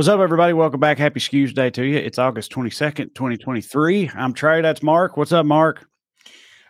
What's up, everybody? Welcome back. Happy Skews Day to you. It's August 22nd, 2023. I'm Trae. That's Mark. What's up, Mark?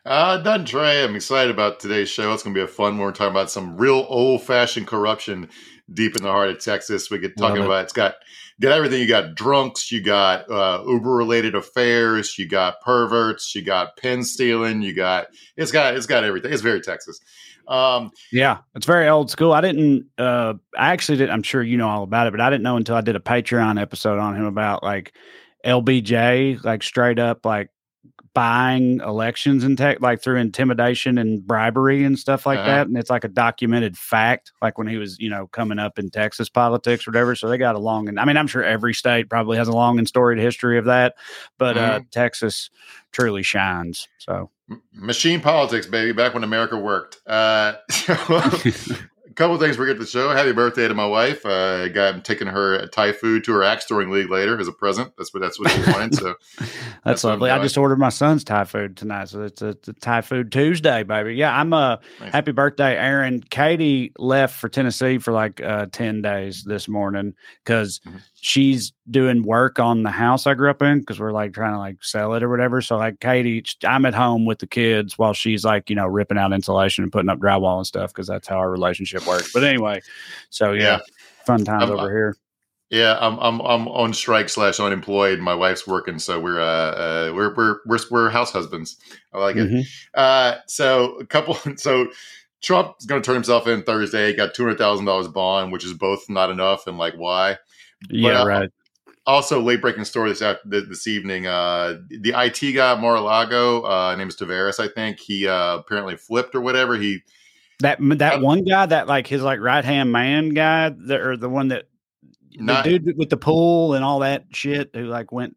Uh, done, Trae. I'm excited about today's show. It's going to be a fun one. We're talking about some real old fashioned corruption deep in the heart of Texas. We get talking Love it. about it's got got everything. You got drunks, you got uh, Uber related affairs, you got perverts, you got pen stealing, you got it's got it's got everything. It's very Texas. Um, Yeah, it's very old school. I didn't, uh, I actually did. I'm sure you know all about it, but I didn't know until I did a Patreon episode on him about like LBJ, like straight up like buying elections and tech, like through intimidation and bribery and stuff like Uh-huh. that. And it's like a documented fact, like when he was, you know, coming up in Texas politics or whatever. So they got a long, and I mean, I'm sure every state probably has a long and storied history of that, but uh, Texas truly shines. So machine politics, baby. Back when America worked. Uh, a couple of things we get to the show. Happy birthday to my wife. Uh, I got I'm taking her Thai food to her axe throwing league later as a present. That's what that's what she wanted. So That's, That's lovely. I just ordered my son's Thai food tonight, so it's a, it's a Thai food Tuesday, baby. Yeah, I'm a Nice. happy birthday, Aaron. Katie left for Tennessee for like uh ten days this morning because Mhm. she's doing work on the house I grew up in because we're like trying to like sell it or whatever. So like Katie, I'm at home with the kids while she's like you know ripping out insulation and putting up drywall and stuff because that's how our relationship works. But anyway, so yeah, Yeah. fun times I'm- over here. Yeah, I'm I'm I'm on strike slash unemployed. My wife's working, so we're uh, uh we're we're we're we're house husbands. I like it. Mhm. Uh, so a couple. So Trump is going to turn himself in Thursday. He Got two hundred thousand dollars bond, which is both not enough and like why. Yeah, uh, right. Also, late breaking story this after this evening. Uh, the IT guy Mar-a-Lago, uh, name is Taveras, I think. He uh, apparently flipped or whatever. He That that one guy, that like his like right hand man guy, the, or the one that Not- the dude with the pool and all that shit, who like went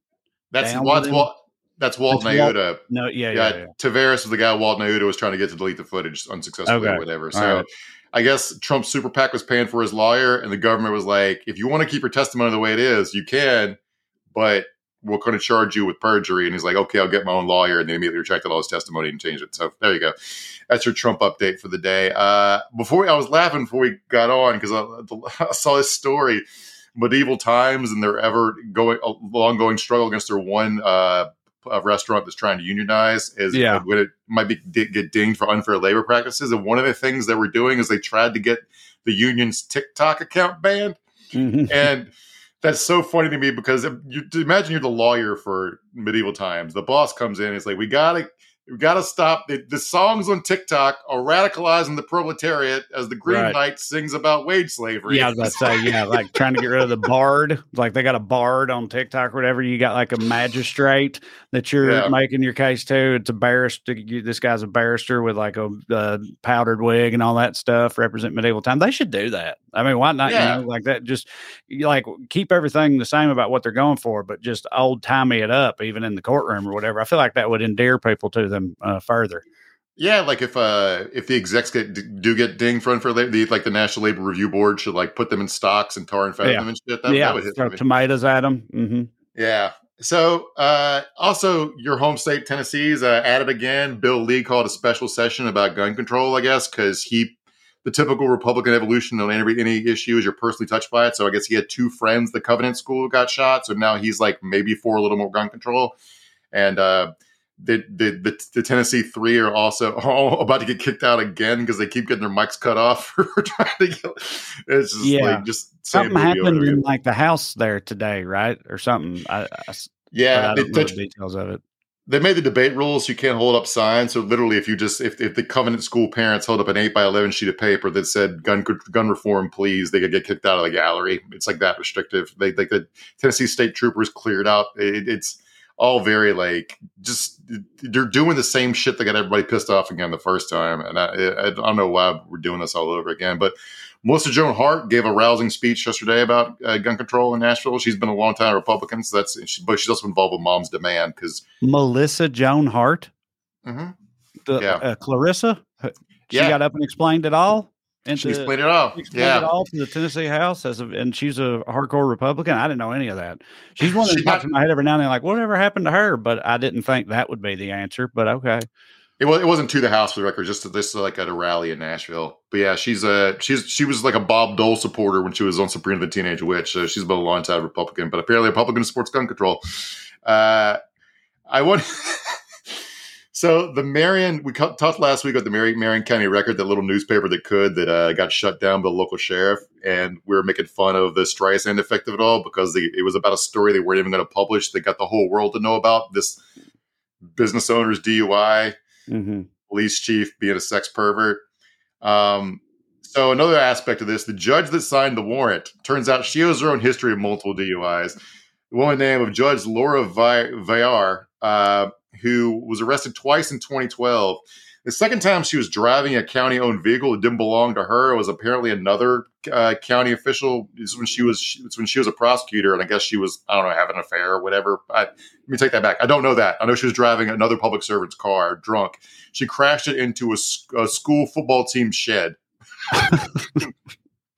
that's well, with that's? Walt. That's Walt Walt- no, yeah, yeah, yeah, yeah. Taveras was the guy Walt Nauta was trying to get to delete the footage unsuccessfully Okay. or whatever. So right. I guess Trump's super PAC was paying for his lawyer, and the government was like, if you want to keep your testimony the way it is, you can, but we're going to charge you with perjury. And he's like, okay, I'll get my own lawyer. And they immediately rejected all his testimony and changed it. So there you go. That's your Trump update for the day. Uh, before I was laughing before we got on because I, I saw this story, medieval times, and their ever going long going struggle against their one uh, a restaurant that's trying to unionize is Yeah. when it might be get dinged for unfair labor practices. And one of the things they were doing is they tried to get the union's TikTok account banned. Mhm. And that's so funny to me because if you imagine you're the lawyer for medieval times. The boss comes in and it's like, we gotta we gotta stop the, the songs on TikTok are radicalizing the proletariat as the Green Right. Knight sings about wage slavery. Yeah, I was about to say, yeah, like trying to get rid of the bard. Like they got a bard on TikTok or whatever. You got like a magistrate that you're Yeah. making your case to. It's a barrister. This guy's a barrister with like a uh, powdered wig and all that stuff. Represent medieval time. They should do that. I mean, why not? Yeah. You know, like that. Just like keep everything the same about what they're going for, but just old timey it up, even in the courtroom or whatever. I feel like that would endear people to them uh, further. Yeah, like if uh if the execs get do get dinged for unfair labor, the, like the National Labor Review Board should like put them in stocks and tar and feather Yeah. them and shit. That, yeah, that would hit throw tomatoes at them. hmm Yeah. So, uh, also, your home state, Tennessee's uh, at it again. Bill Lee called a special session about gun control, I guess, because he, the typical Republican evolution on any, any issue is you're personally touched by it. So, I guess he had two friends, the Covenant School, got shot. So now he's like maybe for a little more gun control. And uh, the, the, the, the Tennessee three are also all about to get kicked out again because they keep getting their mics cut off for trying to get. It's just Yeah. like just Something happened in like the house there today, right, or something. I, I Yeah, I they don't know the details of it. They made the debate rules. You can't hold up signs. So literally if you just if, if the covenant school parents held up an 8 by 11 sheet of paper that said gun gun reform please they could get kicked out of the gallery. It's like that restrictive. They like the tennessee state troopers cleared out. It, it's all very like just they're doing the same shit that got everybody pissed off again the first time. And i, I don't know why we're doing this all over again but Melissa Joan Hart gave a rousing speech yesterday about uh, gun control in Nashville. She's been a long time Republican, so that's she, but she's also involved with Mom's Demand because Melissa Joan Hart, Mhm. the Yeah. uh, Clarissa, she Yeah. got up and explained it all. And She explained it all. explained it Yeah. all to the Tennessee House, as a, and she's a hardcore Republican. I didn't know any of that. She's one that pops in my head every now and then, like whatever happened to her. But I didn't think that would be the answer. But okay, It was it wasn't to the house for the record, just this like at a rally in Nashville. But yeah, she's a she's she was like a Bob Dole supporter when she was on Sabrina the Teenage Witch. So she's been a long time Republican, but apparently Republican supports gun control. Uh, I want. so the Marion, we talked last week about the Marion, Marion County Record, that little newspaper that could that uh, got shut down by the local sheriff, and we were making fun of the Streisand effect of it all because it was about a story they weren't even going to publish. They got the whole world to know about this business owner's DUI, mm-hmm. police chief being a sex pervert. Um, so another aspect of this, the judge that signed the warrant, turns out she has her own history of multiple DUIs The woman named of Judge Laura Viar, uh, who was arrested twice in 2012. The second time she was driving a county-owned vehicle that didn't belong to her. It was apparently another uh, county official. Is when she was it's when she was a prosecutor, and I guess she was I don't know having an affair or whatever. I, let me take that back. I don't know that. I know she was driving another public servant's car drunk. She crashed it into a, a school football team shed.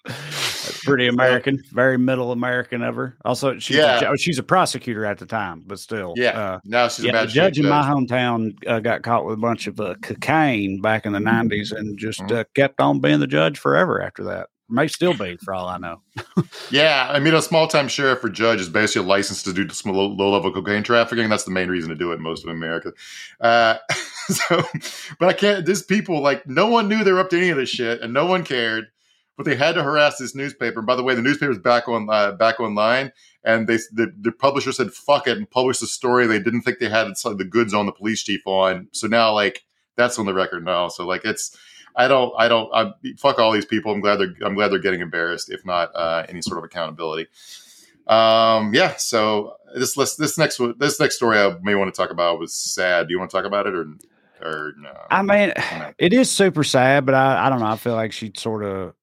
pretty American, very middle American of her. Also, she's yeah. a, she's a prosecutor at the time, but still, yeah. Uh, now she's yeah, a judge in my hometown uh, got caught with a bunch of uh, cocaine back in the '90s, and just mm-hmm. Uh, kept on being the judge forever after that. May still be, for all I know. yeah, I mean, a small time sheriff or judge is basically a license to do some low, low level cocaine trafficking. That's the main reason to do it in most of America. Uh, so, but I can't. These people, like, no one knew they were up to any of this shit, and no one cared but they had to harass this newspaper. And by the way, the newspaper's back on uh, back online, and they the, the publisher said fuck it and published a story they didn't think they had the goods on the police chief on. So now like that's on the record now. So like it's I don't I don't I, fuck all these people. I'm glad they're I'm glad they're getting embarrassed, if not uh, any sort of accountability. Um, yeah. So this this next this next story I may want to talk about was sad. Do you want to talk about it or? Or no? I mean, it is super sad, but I, I don't know. I feel like she sort of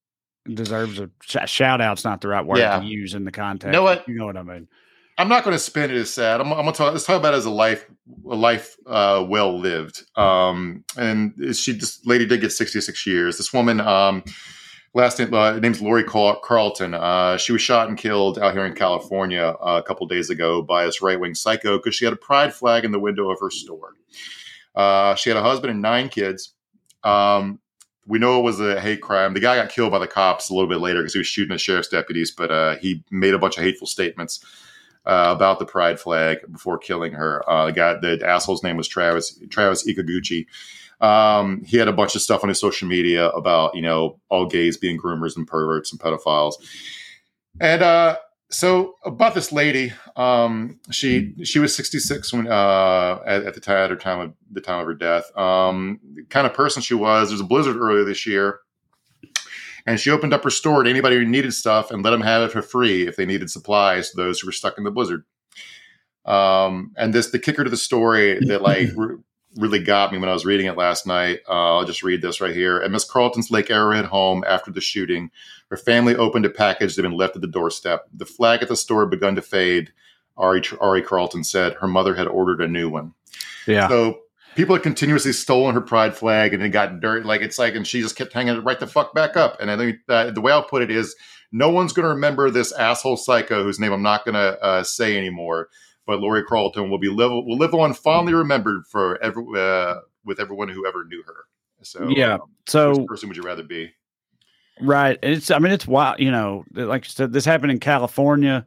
deserves a sh- shout out's not the right word yeah. to use in the context. You know what? You know what I mean. I'm not going to spin it as sad. I'm, I'm going to talk. Let's talk about it as a life, a life uh, well lived. Um, and she, this lady did get 66 years. This woman, um, last name, uh, name's Lori Carl- Carleton. Uh, she was shot and killed out here in California uh, a couple days ago by this right wing psycho because she had a pride flag in the window of her store. Uh, she had a husband and nine kids. Um, we know it was a hate crime. The guy got killed by the cops a little bit later because he was shooting at sheriff's deputies, but uh, he made a bunch of hateful statements uh, about the pride flag before killing her. Uh, the guy, the asshole's name was Travis Travis Ikeguchi. Um, he had a bunch of stuff on his social media about you know all gays being groomers and perverts and pedophiles, and uh, so about this lady, um, she she was 66 when uh, at, at, the time at her time of the time of her death. Um, kind of person she was. There was a blizzard earlier this year, and she opened up her store to anybody who needed stuff and let them have it for free if they needed supplies to those who were stuck in the blizzard. Um, and this the kicker to the story that like really got me when I was reading it last night. Uh, I'll just read this right here. At Miss Carleton's Lake Arrowhead home after the shooting, her family opened a package that had been left at the doorstep. The flag at the store had begun to fade. Ari, Ari Carlton said her mother had ordered a new one. Yeah. So people had continuously stolen her pride flag and it got dirt. Like it's like, and she just kept hanging it right the fuck back up. And I think uh, the way I'll put it is no one's going to remember this asshole psycho whose name I'm not going to uh, say anymore but Lauri Carleton will be live will live on fondly remembered for every uh, with everyone who ever knew her. So yeah, um, so person would you rather be? Right, and it's I mean it's wild. You know, like I said, this happened in California.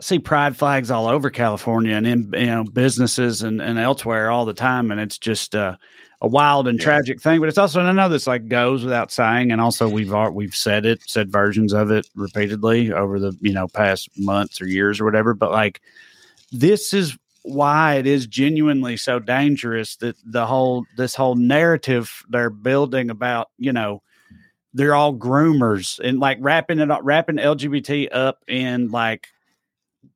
I see pride flags all over California and in you know businesses and, and elsewhere all the time, and it's just uh, a wild and yeah. tragic thing. But it's also I know this like goes without saying, and also we've we've said it, said versions of it repeatedly over the you know past months or years or whatever. But like this is why it is genuinely so dangerous that the whole this whole narrative they're building about you know they're all groomers and like wrapping it up wrapping lgbt up in like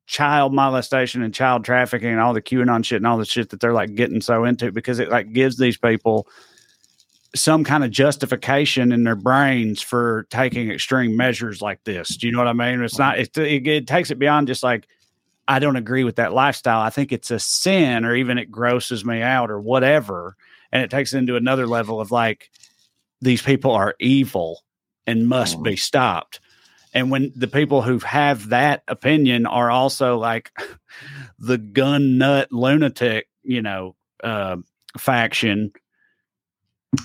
child molestation and child trafficking and all the qanon shit and all the shit that they're like getting so into because it like gives these people some kind of justification in their brains for taking extreme measures like this. Do you know what i mean? It's not it, it, it takes it beyond just like I don't agree with that lifestyle. I think it's a sin or even it grosses me out or whatever. And it takes it into another level of like, these people are evil and must mm. be stopped. And when the people who have that opinion are also like the gun nut lunatic, you know, uh, faction,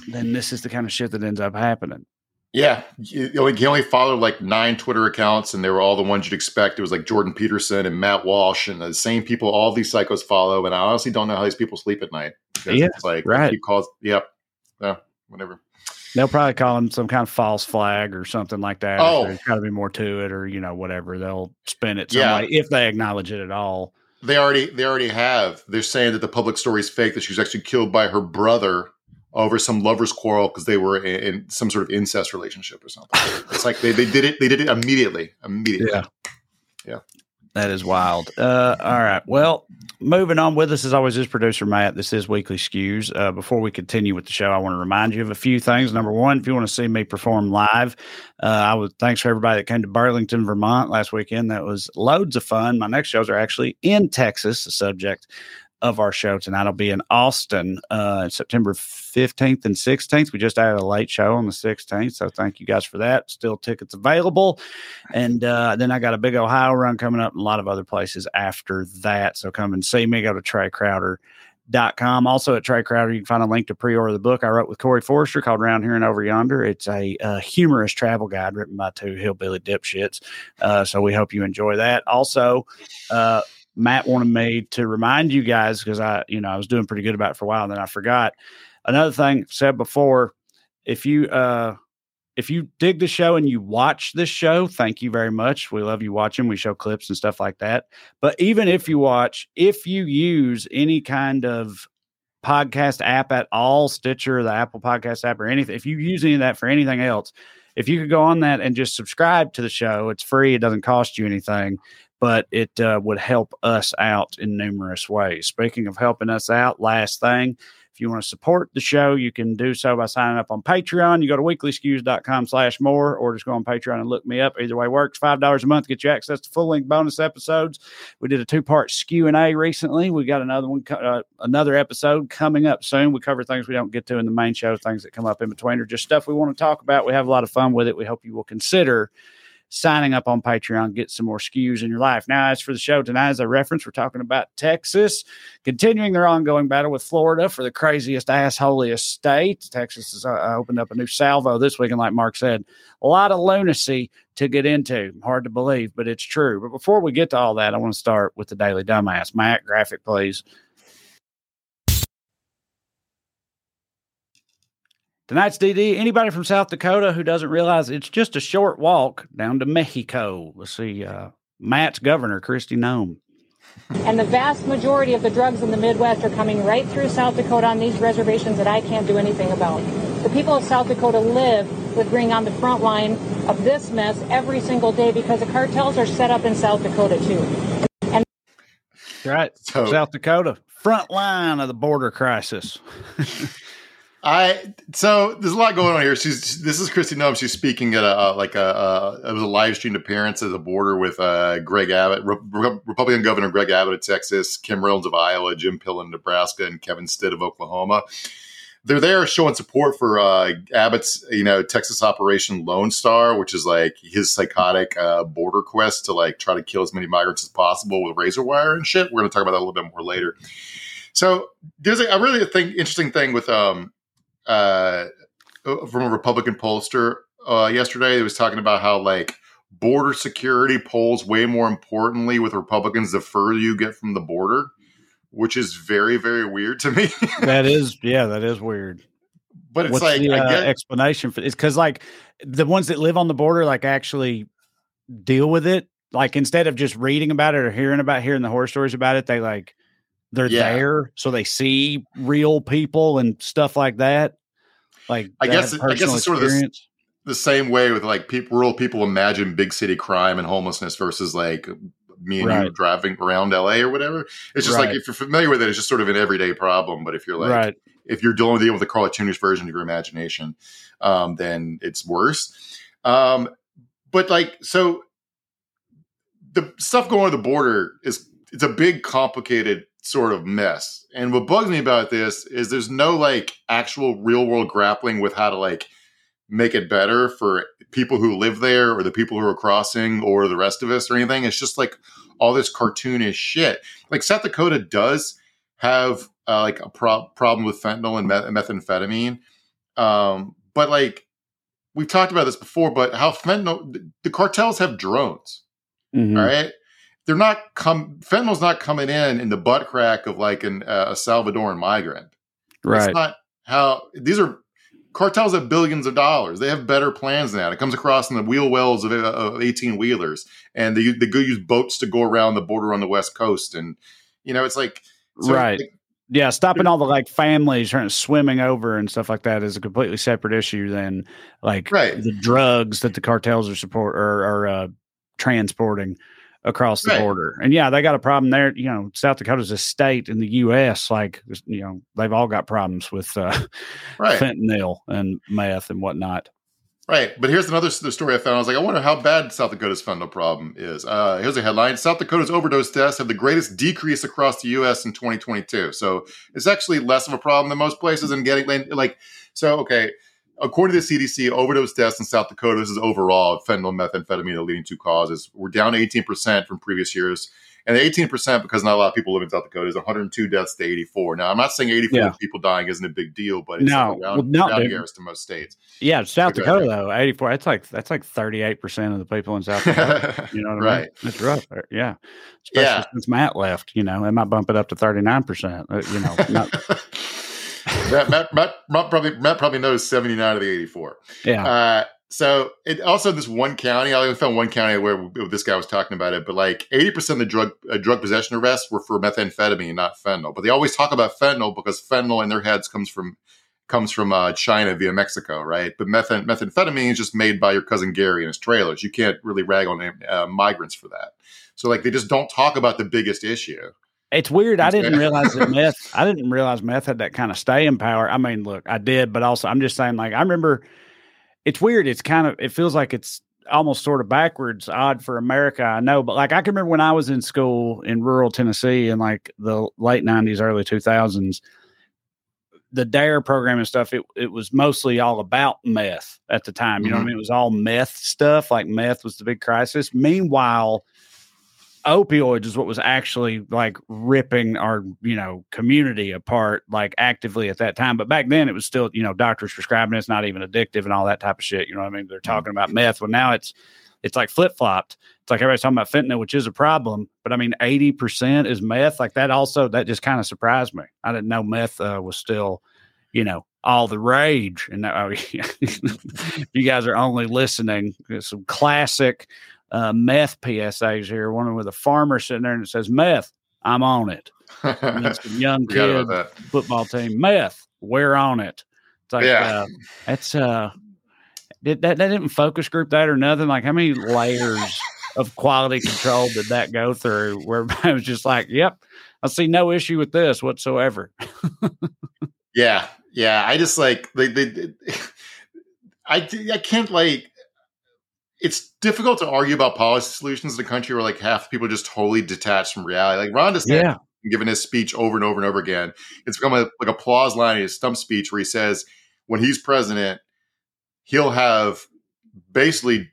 then this is the kind of shit that ends up happening. Yeah, he only, he only followed like nine Twitter accounts, and they were all the ones you'd expect. It was like Jordan Peterson and Matt Walsh, and the same people all these psychos follow. And I honestly don't know how these people sleep at night. Yeah, it's like right. He calls, yep, yeah, whatever. They'll probably call him some kind of false flag or something like that. Oh. there's got to be more to it, or you know, whatever. They'll spin it some Yeah. way if they acknowledge it at all. They already they already have. They're saying that the public story is fake. That she was actually killed by her brother over some lovers quarrel because they were in, in some sort of incest relationship or something. it's like they, they did it. They did it immediately. Immediately. Yeah. Yeah. That is wild. Uh, all right. Well, moving on with us as always is producer Matt. This is Weekly Skews. Uh, before we continue with the show, I want to remind you of a few things. Number one, if you want to see me perform live, uh, I would thanks for everybody that came to Burlington, Vermont last weekend. That was loads of fun. My next shows are actually in Texas, the subject of our show tonight. I'll be in Austin uh, September 15th and 16th. We just added a late show on the 16th. So thank you guys for that. Still tickets available. And uh, then I got a big Ohio run coming up and a lot of other places after that. So come and see me. Go to Trae Crowder. Dot com. Also at Trae Crowder, you can find a link to pre-order the book I wrote with Corey Forrester called "Round Here and Over Yonder." It's a, humorous travel guide written by two hillbilly dipshits. Uh, so we hope you enjoy that. Also, uh, Matt wanted me to remind you guys because I, you know, I was doing pretty good about it for a while, and then I forgot. Another thing said before, if you uh if you dig the show and you watch this show, thank you very much. We love you watching. We show clips and stuff like that. But even if you watch, if you use any kind of podcast app at all, Stitcher, the Apple Podcast app, or anything, if you use any of that for anything else, if you could go on that and just subscribe to the show, it's free. It doesn't cost you anything, but it uh, would help us out in numerous ways. Speaking of helping us out, last thing, if you want to support the show, you can do so by signing up on Patreon. You go to weeklyskews.com slash more, or just go on Patreon and look me up. Either way works. $5 a month get you access to full-length bonus episodes. We did a two-part skew and A recently. We got another one, uh, another episode coming up soon. We cover things we don't get to in the main show, things that come up in between, or just stuff we want to talk about. We have a lot of fun with it. We hope you will consider signing up on Patreon, get some more skews in your life. Now, as for the show tonight, as a reference, we're talking about Texas continuing their ongoing battle with Florida for the craziest, assholiest state. Texas has uh, opened up a new salvo this week, and like Mark said, a lot of lunacy to get into. Hard to believe, but it's true. But before we get to all that, I want to start with the Daily Dumbass. Matt, graphic, please. Tonight's DD. Anybody from South Dakota who doesn't realize it's just a short walk down to Mexico. Let's see. Uh, Matt's governor, Kristi Noem. And the vast majority of the drugs in the Midwest are coming right through South Dakota on these reservations that I can't do anything about. The people of South Dakota live with being on the front line of this mess every single day because the cartels are set up in South Dakota too. And Right. So- South Dakota, front line of the border crisis. I so there's a lot going on here. She's this is Kristi Noem. She's speaking at a, like a uh, it was a live streamed appearance at the border with uh, Greg Abbott, Re- Re- Republican Governor Greg Abbott of Texas, Kim Reynolds of Iowa, Jim Pillen of Nebraska, and Kevin Stitt of Oklahoma. They're there showing support for uh, Abbott's you know Texas Operation Lone Star, which is like his psychotic uh, border quest to like try to kill as many migrants as possible with razor wire and shit. We're going to talk about that a little bit more later. So there's a, a really interesting thing with um, uh, from a Republican pollster uh, yesterday. It was talking about how like border security polls way more importantly with Republicans the further you get from the border, which is very very weird to me. that is, yeah, that is weird. but it's What's like the I uh, explanation for it's because like the ones that live on the border like actually deal with it. Like instead of just reading about it or hearing about hearing the horror stories about it, they like they're Yeah. there so they see real people and stuff like that. Like I guess I guess it's sort of this- the same way with like people, rural people imagine big city crime and homelessness versus like me and you driving around LA or whatever. It's just like if you're familiar with it, it's just sort of an everyday problem. But if you're like right. if you're dealing with the cartoonish version of your imagination, um, then it's worse. Um, but like, so the stuff going to the border is it's a big, complicated sort of mess. And what bugs me about this is there's no like actual real world grappling with how to like make it better for people who live there or the people who are crossing or the rest of us or anything. It's just like all this cartoonish shit. Like South Dakota does have uh, like a pro- problem with fentanyl and meth- methamphetamine, Um, but like we've talked about this before, but how fentanyl the cartels have drones, Mhm. all right? They're not come fentanyl's not coming in in the butt crack of like an, uh, a Salvadoran migrant. Right. That's not how these are cartels have billions of dollars. They have better plans than that. It comes across in the wheel wells of, of 18 wheelers and they, they go use boats to go around the border on the West coast. And, you know, it's like, so, Right. like, Yeah, stopping all the like families trying to swimming over and stuff like that is a completely separate issue than like Right. the drugs that the cartels are support or are uh, transporting across the Right. border. And yeah, they got a problem there. You know, South Dakota's a state in the U.S. Like you know, they've all got problems with uh, right. fentanyl and meth and whatnot. Right, but here's another story I found. I was like, I wonder how bad South Dakota's fentanyl problem is. Uh, here's a headline: South Dakota's overdose deaths have the greatest decrease across the U.S. in 2022. So it's actually less of a problem than most places. And getting like, so okay, according to the CDC, overdose deaths in South Dakota, this is overall fentanyl, methamphetamine, the leading two causes. We're down 18 percent from previous years, and 18 percent because not a lot of people live in South Dakota is 102 deaths to 84. Now, I'm not saying 84 Yeah. people dying isn't a big deal, but it's No, like well, no, dude. to most states. Yeah, South Dakota though, eighty four. That's like that's like thirty eight percent of the people in South Dakota. You know what I mean? Right. That's rough. Uh, Yeah. Especially Yeah. since Matt left, you know, it might bump it up to 39%. Uh, you know, not, Matt, Matt, Matt, Matt probably Matt probably knows 79 of the 84. yeah. Uh, so it also this one county. I only found one county where this guy was talking about it, but like 80 percent of the drug uh, drug possession arrests were for methamphetamine, not fentanyl. But they always talk about fentanyl because fentanyl in their heads comes from comes from uh, China via Mexico, right? But methan- methamphetamine is just made by your cousin Gary and his trailers. You can't really rag on uh, migrants for that. So like they just don't talk about the biggest issue. It's weird. I didn't realize that meth, I didn't realize meth had that kind of staying power. I mean, look, I did, but also I'm just saying, like, I remember it's weird. It's kind of, it feels like it's almost sort of backwards, odd for America. I know, but like, I can remember when I was in school in rural Tennessee in like the late 90s, early 2000s, the DARE program and stuff, it, it was mostly all about meth at the time. You know what I Mhm. mean? It was all meth stuff. Like meth was the big crisis. Meanwhile, opioids is what was actually like ripping our you know community apart like actively at that time. But back then it was still you know doctors prescribing it, it's not even addictive and all that type of shit you know what i mean? They're talking about meth. Well now it's it's like flip-flopped. It's like everybody's talking about fentanyl which is a problem but i mean 80% is meth? Like that also that just kind of surprised me. I didn't know meth uh, was still you know all the rage. And uh, you guys are only listening. Some classic uh, meth PSAs here. One with a farmer sitting there and it says meth. I'm on it. Some young kid football team meth. We're on it. It's like Yeah. uh, that's uh, did that that didn't focus group that or nothing? Like how many layers of quality control did that go through? Where I was just like, "Yep, I see no issue with this whatsoever." Yeah, yeah. I just like they, they, they- I I can't like. It's difficult to argue about policy solutions in a country where like half the people are just totally detached from reality. Like Ron DeSantis, Yeah, given his speech over and over and over again, it's become a, like a applause line in his stump speech where he says when he's president, he'll have basically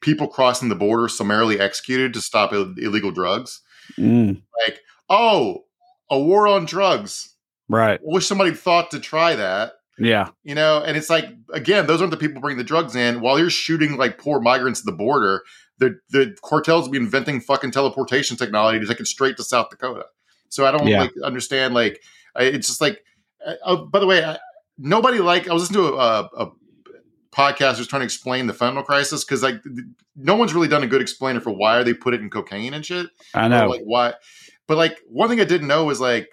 people crossing the border summarily executed to stop Ill- illegal drugs. Mm, Like, oh, a war on drugs. right. I wish somebody thought to try that. Yeah, you know and it's like again those aren't the people bringing the drugs in while you're shooting like poor migrants at the border the the cartels will be inventing fucking teleportation technology to take it straight to south dakota so i don't Yeah. like understand like I, it's just like uh, oh, by the way I, nobody like i was listening to a, a podcast who's trying to explain the fentanyl crisis because like no one's really done a good explainer for why they put it in cocaine and shit I or, know. like why but like one thing i didn't know was like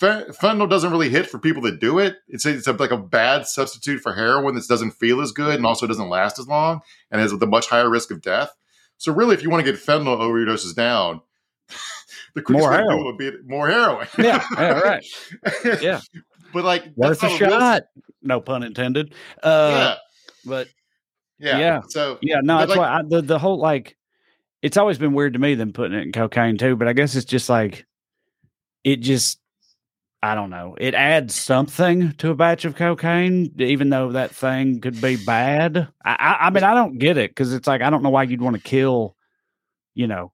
fentanyl doesn't really hit for people that do it it's, a, it's a, like a bad substitute for heroin that doesn't feel as good and also doesn't last as long and has a much higher risk of death so really if you want to get fentanyl overdoses down the quickest More way to do heroin. would be more heroin yeah, yeah, right. Yeah. but like Worth that's a shot. No pun intended. Uh, yeah but yeah yeah. so Yeah, no, that's like- why I, the the whole like it's always been weird to me them putting it in cocaine too, but I guess it's just like it just I don't know. It adds something to a batch of cocaine, even though that thing could be bad. I I, I mean I don't get it because it's like I don't know why you'd want to kill, you know,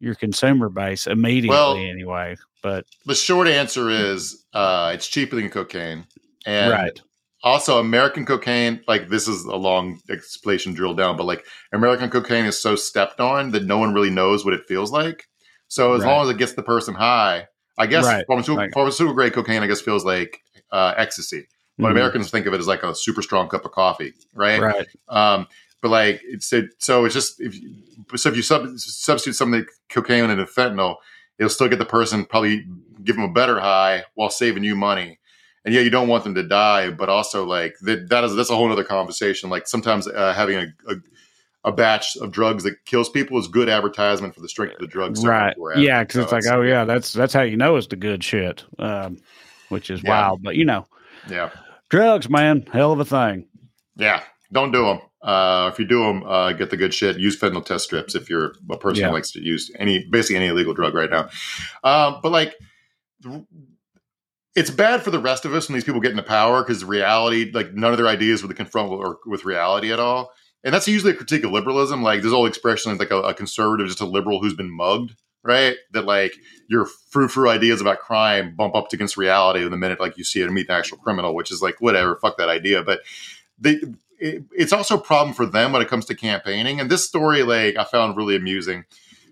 your consumer base immediately Well, anyway. But the short answer is uh it's cheaper than cocaine and right, Also, American cocaine, like this is a long explanation drill down, but like American cocaine is so stepped on that no one really knows what it feels like. So as Right. long as it gets the person high, I guess Right. pharmaceutical, Right. pharmaceutical grade cocaine, I guess feels like uh, ecstasy. But Mhm. Americans think of it as like a super strong cup of coffee, right? right. Um, but like it's it, so it's just if you, so if you sub, substitute some of the cocaine into fentanyl, it'll still get the person probably give them a better high while saving you money. And yeah, you don't want them to die, but also like that, that is that's a whole other conversation. Like sometimes uh, having a, a a batch of drugs that kills people is good advertisement for the strength of the drugs. right yeah because So it's like oh yeah that's that's how you know it's the good shit um which is Yeah. wild but you know yeah, drugs man hell of a thing yeah. Don't do them. Uh, if you do them, uh, get the good shit. Use fentanyl test strips if you're a person Yeah. who likes to use any basically any illegal drug right now. Um, but like, it's bad for the rest of us when these people get into power because reality, like none of their ideas would confront with, or with reality at all. And that's usually a critique of liberalism. Like this old expression is like a, a conservative, just a liberal who's been mugged, right? That like your frou frou ideas about crime bump up against reality the minute like you see it and meet the actual criminal, which is like whatever, fuck that idea. But it, it's also a problem for them when it comes to campaigning. And this story, like I found really amusing.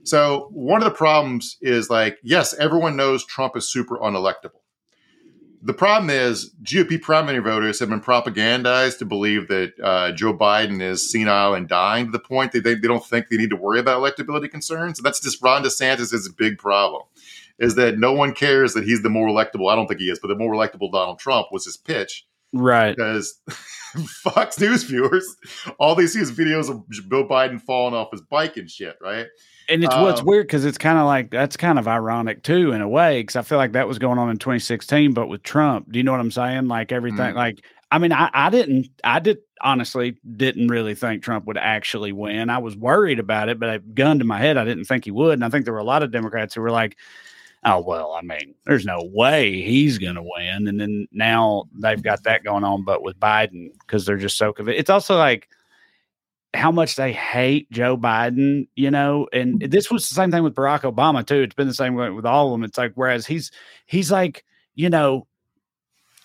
So one of the problems is like, yes, everyone knows Trump is super unelectable. The problem is GOP primary voters have been propagandized to believe that uh, Joe Biden is senile and dying to the point that they, they don't think they need to worry about electability concerns. And that's just Ron DeSantis' big problem is that no one cares that he's the more electable. I don't think he is, but the more electable Donald Trump was his pitch right because Fox News viewers, all they see is videos of Bill Biden falling off his bike and shit, right? And it's what's Um, weird because it's kind of like that's kind of ironic too in a way because i feel like that was going on in 2016 but with trump. Do you know what i'm saying? Like everything Mhm. like i mean I, I didn't i did honestly didn't really think trump would actually win. I was worried about it but a gun to my head i didn't think he would and i think there were a lot of democrats who were like oh well i mean there's no way he's going to win. And then now they've got that going on but with biden because they're just so convinced it's also like how much they hate Joe Biden, you know, and mm. this was the same thing with Barack Obama too. It's been the same way with all of them. It's like whereas he's he's like, you know,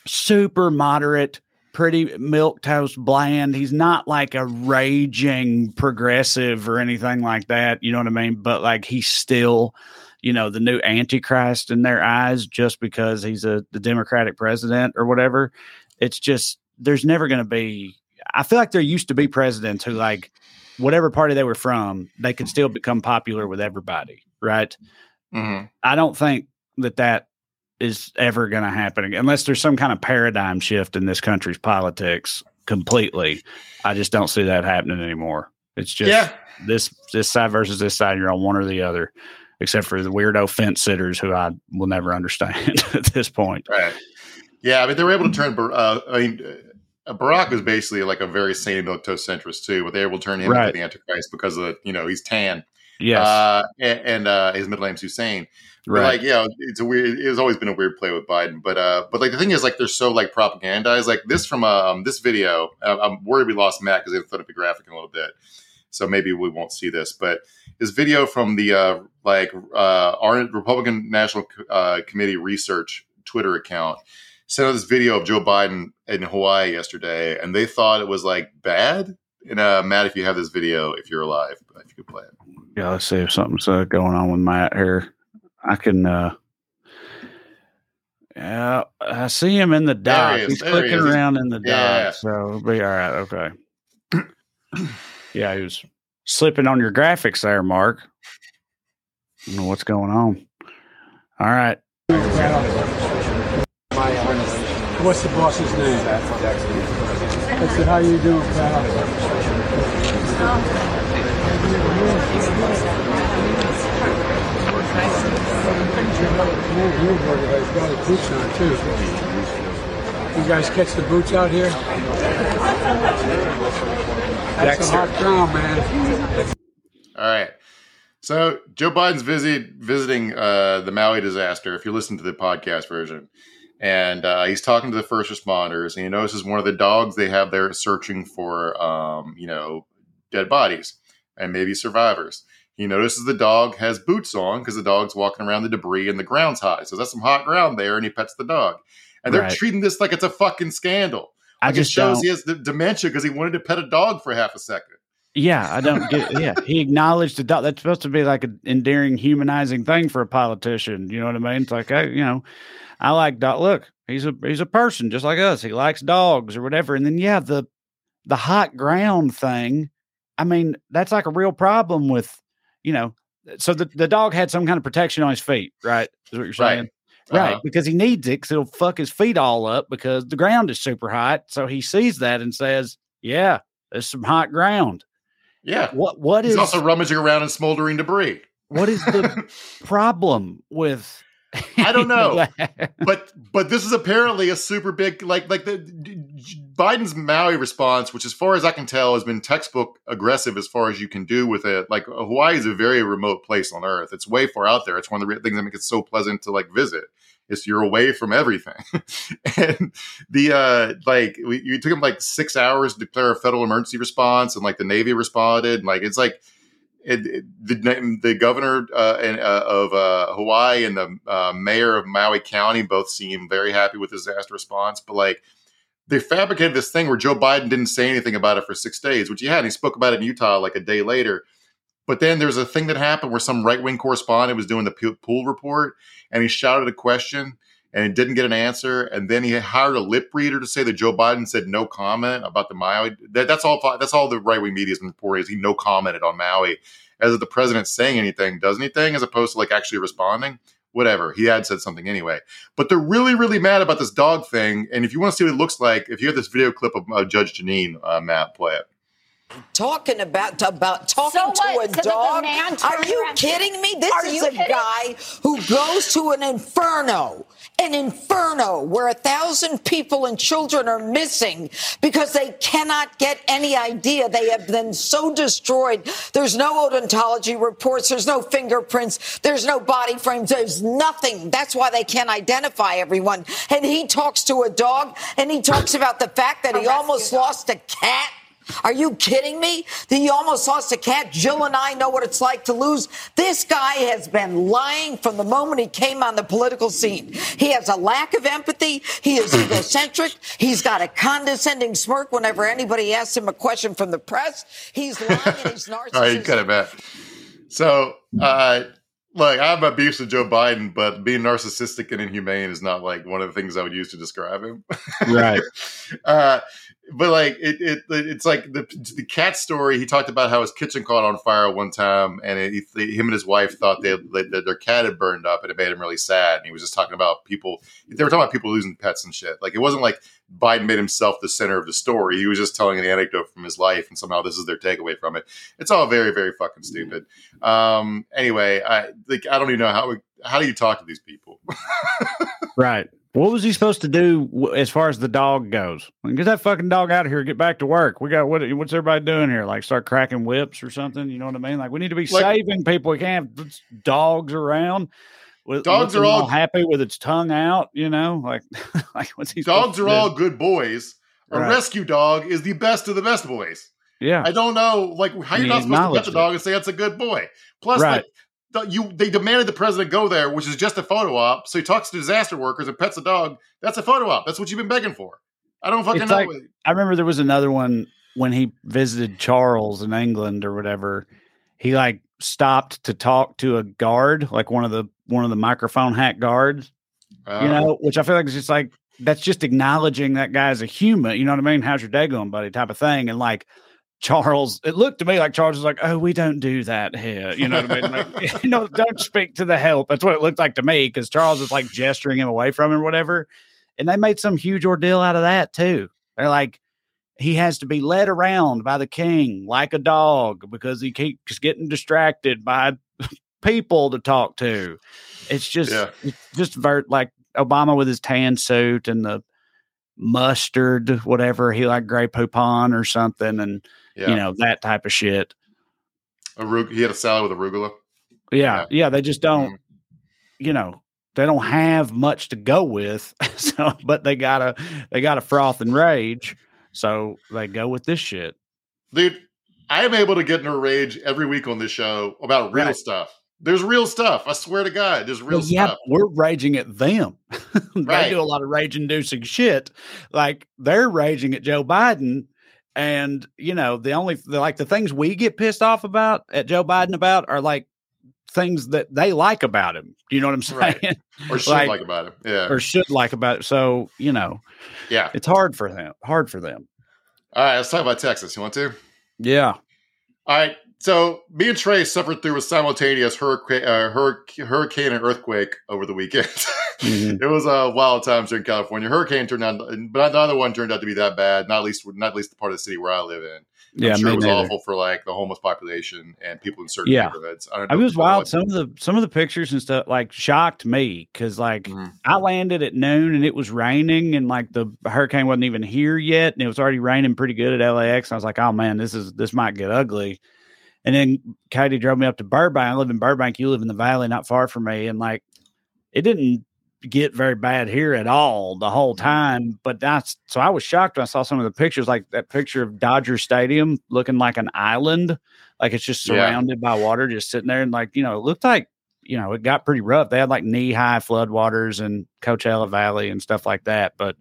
super moderate, pretty milk toast bland. He's not like a raging progressive or anything like that. You know what I mean? But like he's still, you know, the new antichrist in their eyes just because he's a the Democratic president or whatever. It's just there's never going to be. I feel like there used to be presidents who like whatever party they were from, they could still become popular with everybody, right? Mm-hmm. I don't think that that is ever going to happen unless there's some kind of paradigm shift in this country's politics completely. I just don't see that happening anymore. It's just yeah, this this side versus this side. You're on one or the other, except for the weirdo fence sitters who I will never understand at this point. right. Yeah, I mean, they were able to turn. Uh, I mean, uh, Barack was basically like a very toast centrist too, but they to turn him Right. into the Antichrist because of the, you know he's tan, Yes, uh, and, and uh, his middle name's Hussein. But right. like, yeah, it's a weird. It's always been a weird play with Biden, but uh, but like the thing is, like, they're so like propagandized. Like this from um this video. uh, I'm worried we lost Matt because they thought it'd be graphic in a little bit, so maybe we won't see this. But this video from the uh like uh our Republican National uh, Committee research Twitter account sent out this video of Joe Biden in Hawaii yesterday, and they thought it was like bad. And uh, Matt, if you have this video, if you're alive, if you could play it. Yeah, let's see if something's uh, going on with Matt here. I can. uh Yeah, I see him in the dock. he He's there clicking is. around in the Yeah. dock, so it'll be all right. Okay. yeah, he was slipping on your graphics there, Mark. I don't know what's going on. All right. What's the boss's name? I said, how you doing, pal? He's got his boots on, too. You guys catch the boots out here? That's some hot ground, man. All right. So Joe Biden's visit visiting uh, the Maui disaster. If you listen to the podcast version, and uh, he's talking to the first responders, and he notices one of the dogs they have there searching for, um, you know, dead bodies and maybe survivors. He notices the dog has boots on because the dog's walking around the debris and the ground's high. So that's some hot ground there, and he pets the dog. And they're Right. treating this like it's a fucking scandal. I Like, it just shows don't- he has the dementia because he wanted to pet a dog for half a second. Yeah, I don't get. Yeah, he acknowledged the dog. That's supposed to be like an endearing, humanizing thing for a politician. You know what I mean? It's like, I, you know, I like dog. Look, he's a he's a person just like us. He likes dogs or whatever. And then yeah, the the hot ground thing. I mean, that's like a real problem with, you know. So the the dog had some kind of protection on his feet, right? Is what you're Right. saying? Right, Uh-huh. because he needs it because it'll fuck his feet all up because the ground is super hot. So he sees that and says, "Yeah, there's some hot ground." Yeah. What what He's is also rummaging around in smoldering debris. what is the problem with? I don't know. but but this is apparently a super big like like the Biden's Maui response, which as far as I can tell has been textbook aggressive as far as you can do with it. Like Hawaii is a very remote place on Earth. It's way far out there. It's one of the things that make it so pleasant to like visit. Is you're away from everything, and the uh like we, you took him like six hours to declare a federal emergency response, and like the Navy responded, and like it's like the the governor uh, and, uh, of uh, Hawaii and the uh, mayor of Maui County both seem very happy with the disaster response. But like they fabricated this thing where Joe Biden didn't say anything about it for six days, which he had. And he spoke about it in Utah like a day later. But then there's a thing that happened where some right wing correspondent was doing the pool report, and he shouted a question. And didn't get an answer, and then he hired a lip reader to say that Joe Biden said no comment about the Maui. That, that's all. That's all the right wing media has been reporting. Is he no commented on Maui, as if the president saying anything does anything, as opposed to like actually responding. Whatever he had said something anyway, but they're really really mad about this dog thing. And if you want to see what it looks like, if you have this video clip of uh, Judge Jeanine, uh, Matt, play it. Talking about about talking So to a So dog. Are you kidding me? This Are is a kidding? guy who goes to an inferno. An inferno where a thousand people and children are missing because they cannot get any idea. They have been so destroyed. There's no odontology reports. There's no fingerprints. There's no body frames. There's nothing. That's why they can't identify everyone. And he talks to a dog and he talks about the fact that he A rescue almost dog. lost a cat. Are you kidding me? That you almost lost a cat. Jill and I know what it's like to lose. This guy has been lying from the moment he came on the political scene. He has a lack of empathy. He is egocentric. He's got a condescending smirk whenever anybody asks him a question from the press. He's lying and he's narcissistic. All right, you narcissistic. cut it back. So, uh, look, I have my beefs with Joe Biden, but being narcissistic and inhumane is not like one of the things I would use to describe him. Right. uh, but like it, it, it's like the the cat story. He talked about how his kitchen caught on fire one time, and it, he, him and his wife thought they, that their cat had burned up, and it made him really sad. And he was just talking about people. They were talking about people losing pets and shit. Like it wasn't like Biden made himself the center of the story. He was just telling an anecdote from his life, and somehow this is their takeaway from it. It's all very, very fucking stupid. Um, anyway, I like I don't even know how how do you talk to these people. Right. What was he supposed to do as far as the dog goes? Get that fucking dog out of here. Get back to work. We got what? What's everybody doing here? Like start cracking whips or something? You know what I mean? Like we need to be Like- saving people. We can't have dogs around. With, Dogs are looking all- happy with its tongue out. You know, like like what's he? Dogs are do? all good boys. A Right. rescue dog is the best of the best boys. yeah. I don't know, like how you're He not supposed to the it. dog and say that's a good boy. Plus, Right. like you, they demanded the president go there, which is just a photo op. So he talks to disaster workers and pets a dog. That's a photo op. That's what you've been begging for. I don't fucking It's know. like- I remember there was another one when he visited Charles in England or whatever. He like stopped to talk to a guard, like one of the one of the microphone hack guards. Uh, you know, which I feel like is just like that's just acknowledging that guy as a human. You know what I mean? How's your day going, buddy? Type of thing. And like Charles, it looked to me like Charles was like, "Oh, we don't do that here." You know what I mean? Like, you know, don't speak to the help. That's what it looked like to me because Charles is like gesturing him away from him or whatever. And they made some huge ordeal out of that too. They're like, he has to be led around by the king like a dog because he keeps getting distracted by people to talk to. It's just, Yeah. it's just vert like Obama with his tan suit and the mustard, whatever he like Grey Poupon or something, and yeah. you know that type of shit. Arug- he had a salad with arugula. Yeah, yeah, they just don't, Mhm. you know, they don't have much to go with. So, but they gotta, they gotta froth and rage. So they go with this shit. Dude, I am able to get in a rage every week on this show about real Right. stuff. There's real stuff. I swear to God, there's real Well, yeah, stuff. we're raging at them. they Right. do a lot of rage inducing shit. Like they're raging at Joe Biden. And, you know, the only, like the things we get pissed off about at Joe Biden about are like things that they like about him. Do you know what I'm saying? Right. Or should Like- like, about it. Yeah. or should like about it. So, you know, yeah. it's hard for them. Hard for them. All right. Let's talk about Texas. You want to? Yeah. All right. So me and Trae suffered through a simultaneous hurricane, uh, hurricane, and earthquake over the weekend. Mhm. it was a wild times here in California. Hurricane turned out, but neither one turned out to be that bad. Not least, not least the part of the city where I live in. Yeah. I'm sure it was neither. awful for like the homeless population and people in certain Yeah. neighborhoods. I don't I know mean, it was if you know wild. Some of the some of the pictures and stuff like shocked me because like Mhm. I landed at noon and it was raining and like the hurricane wasn't even here yet and it was already raining pretty good at LAX. And I was like, oh man, this is this might get ugly. And then Katie drove me up to Burbank. I live in Burbank. You live in the valley, not far from me, and like it didn't get very bad here at all the whole mm-hmm. time. But that's so I was shocked when I saw some of the pictures, like that picture of Dodger Stadium looking like an island, like it's just Yeah. surrounded by water, just sitting there, and like you know, it looked like you know it got pretty rough. They had like knee high floodwaters and Coachella Valley and stuff like that. But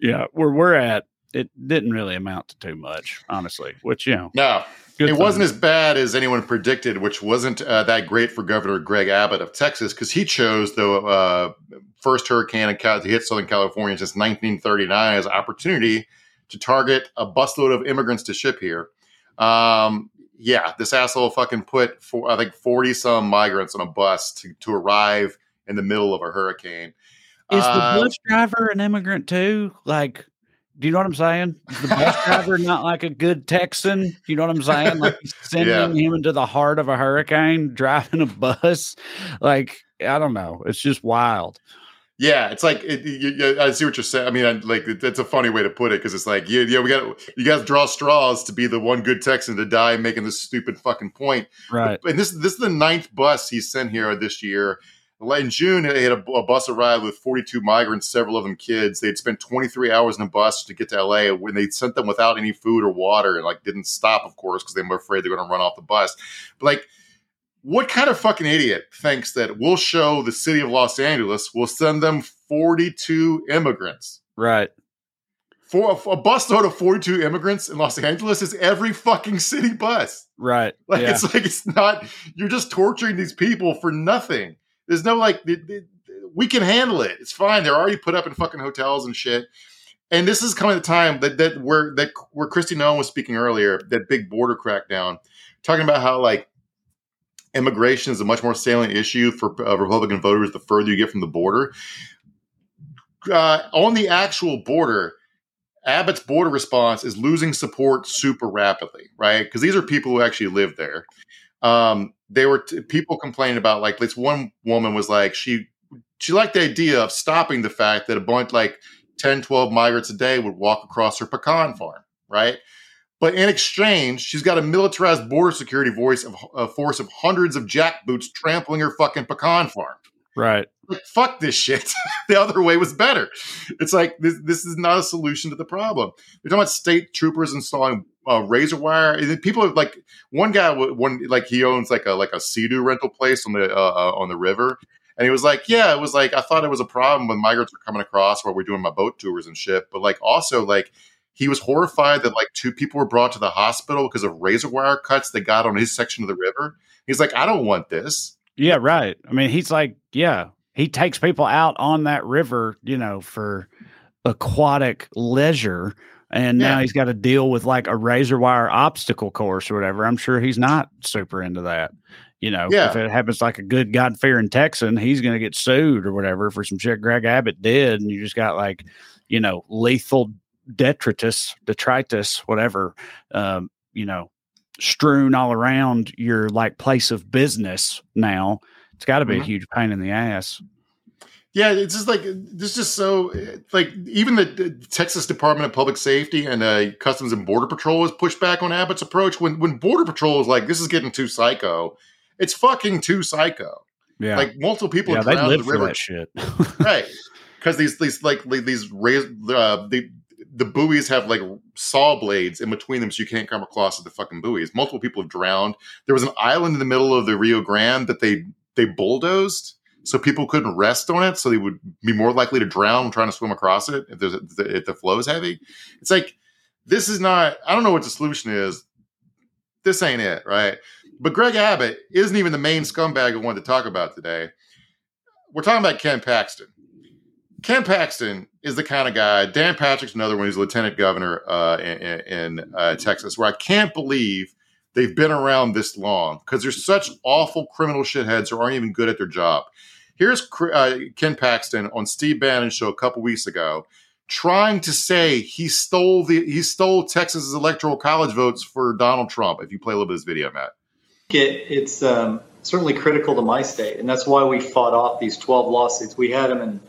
yeah, where we're at, it didn't really amount to too much, honestly. Which you know, No, good it thing. wasn't as bad as anyone predicted, which wasn't uh, that great for Governor Greg Abbott of Texas because he chose the uh, first hurricane to hit Southern California since 1939 as an opportunity to target a busload of immigrants to ship here. Um, yeah, this asshole fucking put for, I think 40 some migrants on a bus to, to arrive in the middle of a hurricane. Is the bus driver an immigrant too? Like, do you know what I'm saying? Is the bus driver not like a good Texan? Do you know what I'm saying? Like sending him into the heart of a hurricane, driving a bus. Like, I don't know. It's just wild. Yeah, it's like it, you, you, I see what you're saying. I mean, I, like it- it's a funny way to put it because it's like yeah, yeah, we got you guys draw straws to be the one good Texan to die making this stupid fucking point. Right. And this this is the ninth bus he's sent here this year. In June, they had a, a bus arrive with 42 migrants, several of them kids. They'd spent 23 hours in a bus to get to LA when they sent them without any food or water and like didn't stop, of course, because they were afraid they're going to run off the bus. But like, what kind of fucking idiot thinks that we'll show the city of Los Angeles, we'll send them 42 immigrants? Right. For a, a bus load of 42 immigrants in Los Angeles is every fucking city bus. Right. Like yeah. it's like it's not. You're just torturing these people for nothing. There's no like. th- th- We can handle it. It's fine. They're already put up in fucking hotels and shit. And this is coming at the time that that where that where Kristi Noem was speaking earlier. That big border crackdown, talking about how like immigration is a much more salient issue for uh, Republican voters the further you get from the border. Uh, on the actual border, Abbott's border response is losing support super rapidly, right? Because these are people who actually live there. Um, they were t- people complaining about like this one woman was like she she liked the idea of stopping the fact that a bunch like 10 12 migrants a day would walk across her pecan farm right but in exchange she's got a militarized border security voice of a force of hundreds of jackboots trampling her fucking pecan farm right. like fuck this shit. the other way was better. It's like this this is not a solution to the problem. They're talking about state troopers installing uh, razor wire. And people are like one guy one like he owns like a like a sea-doo rental place on the uh, uh, on the river. And he was like, "Yeah, it was like I thought it was a problem when migrants were coming across while we're doing my boat tours and shit. But like also like he was horrified that like two people were brought to the hospital because of razor wire cuts they got on his section of the river. He's like, I don't want this. Yeah, right. I mean, he's like, yeah, he takes people out on that river, you know, for aquatic leisure. And now he's got to deal with like a razor wire obstacle course or whatever. I'm sure he's not super into that. You know, Yeah. if it happens like a good God fearing Texan, he's going to get sued or whatever for some shit Greg Abbott did. And you just got like, you know, lethal detritus, detritus, whatever, um, you know, strewn all around your like place of business now. It's got to be Mhm. a huge pain in the ass. Yeah, it's just like this. Just so like even the, the Texas Department of Public Safety and uh, Customs and Border Patrol has pushed back on Abbott's approach. When when Border Patrol is like, this is getting too psycho. It's fucking too psycho. Yeah. Like multiple people yeah, drowned in live the river, that shit. right? Because these these like these raise uh, the the buoys have like saw blades in between them so you can't come across the fucking buoys. Multiple people have drowned. There was an island in the middle of the Rio Grande that they they bulldozed so people couldn't rest on it, so they would be more likely to drown trying to swim across it if there's a, if the flow is heavy. It's like this is not. I don't know what the solution is. This ain't it, right? But Greg Abbott isn't even the main scumbag I wanted to talk about today. We're talking about Ken Paxton. Ken Paxton is the kind of guy. Dan Patrick's another one. He's lieutenant governor uh, in, in uh, Texas, where I can't believe they've been around this long because they're such awful criminal shitheads who aren't even good at their job. Here's uh, Ken Paxton on Steve Bannon's show a couple weeks ago, trying to say he stole the he stole Texas's electoral college votes for Donald Trump. If you play a little bit of this video, Matt, it, it's um, certainly critical to my state, and that's why we fought off these 12 lawsuits. We had them in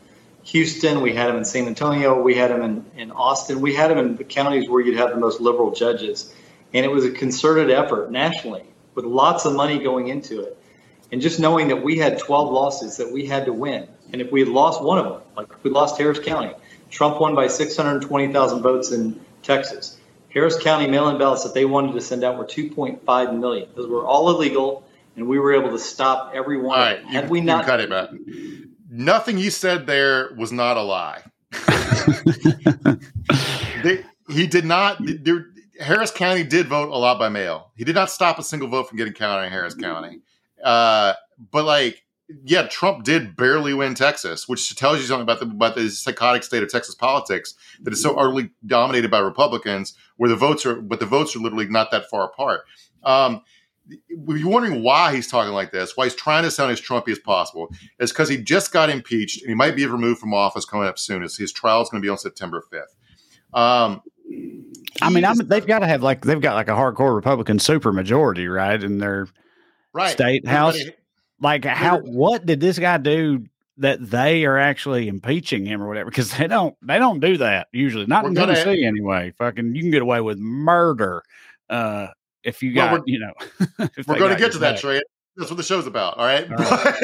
Houston, we had them in San Antonio, we had them in, in Austin, we had them in the counties where you'd have the most liberal judges. And it was a concerted effort nationally with lots of money going into it. And just knowing that we had 12 losses that we had to win. And if we had lost one of them, like we lost Harris County, Trump won by 620,000 votes in Texas. Harris County mail-in ballots that they wanted to send out were 2.5 million. Those were all illegal, and we were able to stop every one. All right, had you, we not cut it, Matt. Nothing you said there was not a lie. they, he did not. There, Harris County did vote a lot by mail. He did not stop a single vote from getting counted in Harris County. Uh, but like, yeah, Trump did barely win Texas, which tells you something about the about the psychotic state of Texas politics that is so utterly dominated by Republicans, where the votes are, but the votes are literally not that far apart. Um, you're wondering why he's talking like this, why he's trying to sound as Trumpy as possible, is because he just got impeached and he might be removed from office coming up soon. His, his trial is going to be on September 5th. Um, I mean, I'm, they've got to have like they've got like a hardcore Republican supermajority, right, in their right. state house. like, how what did this guy do that they are actually impeaching him or whatever? Because they don't they don't do that usually. Not in Tennessee anyway. Fucking, you can get away with murder uh, if you got well, you know. we're going to get to that, Trae. That's what the show's about. All right. All right.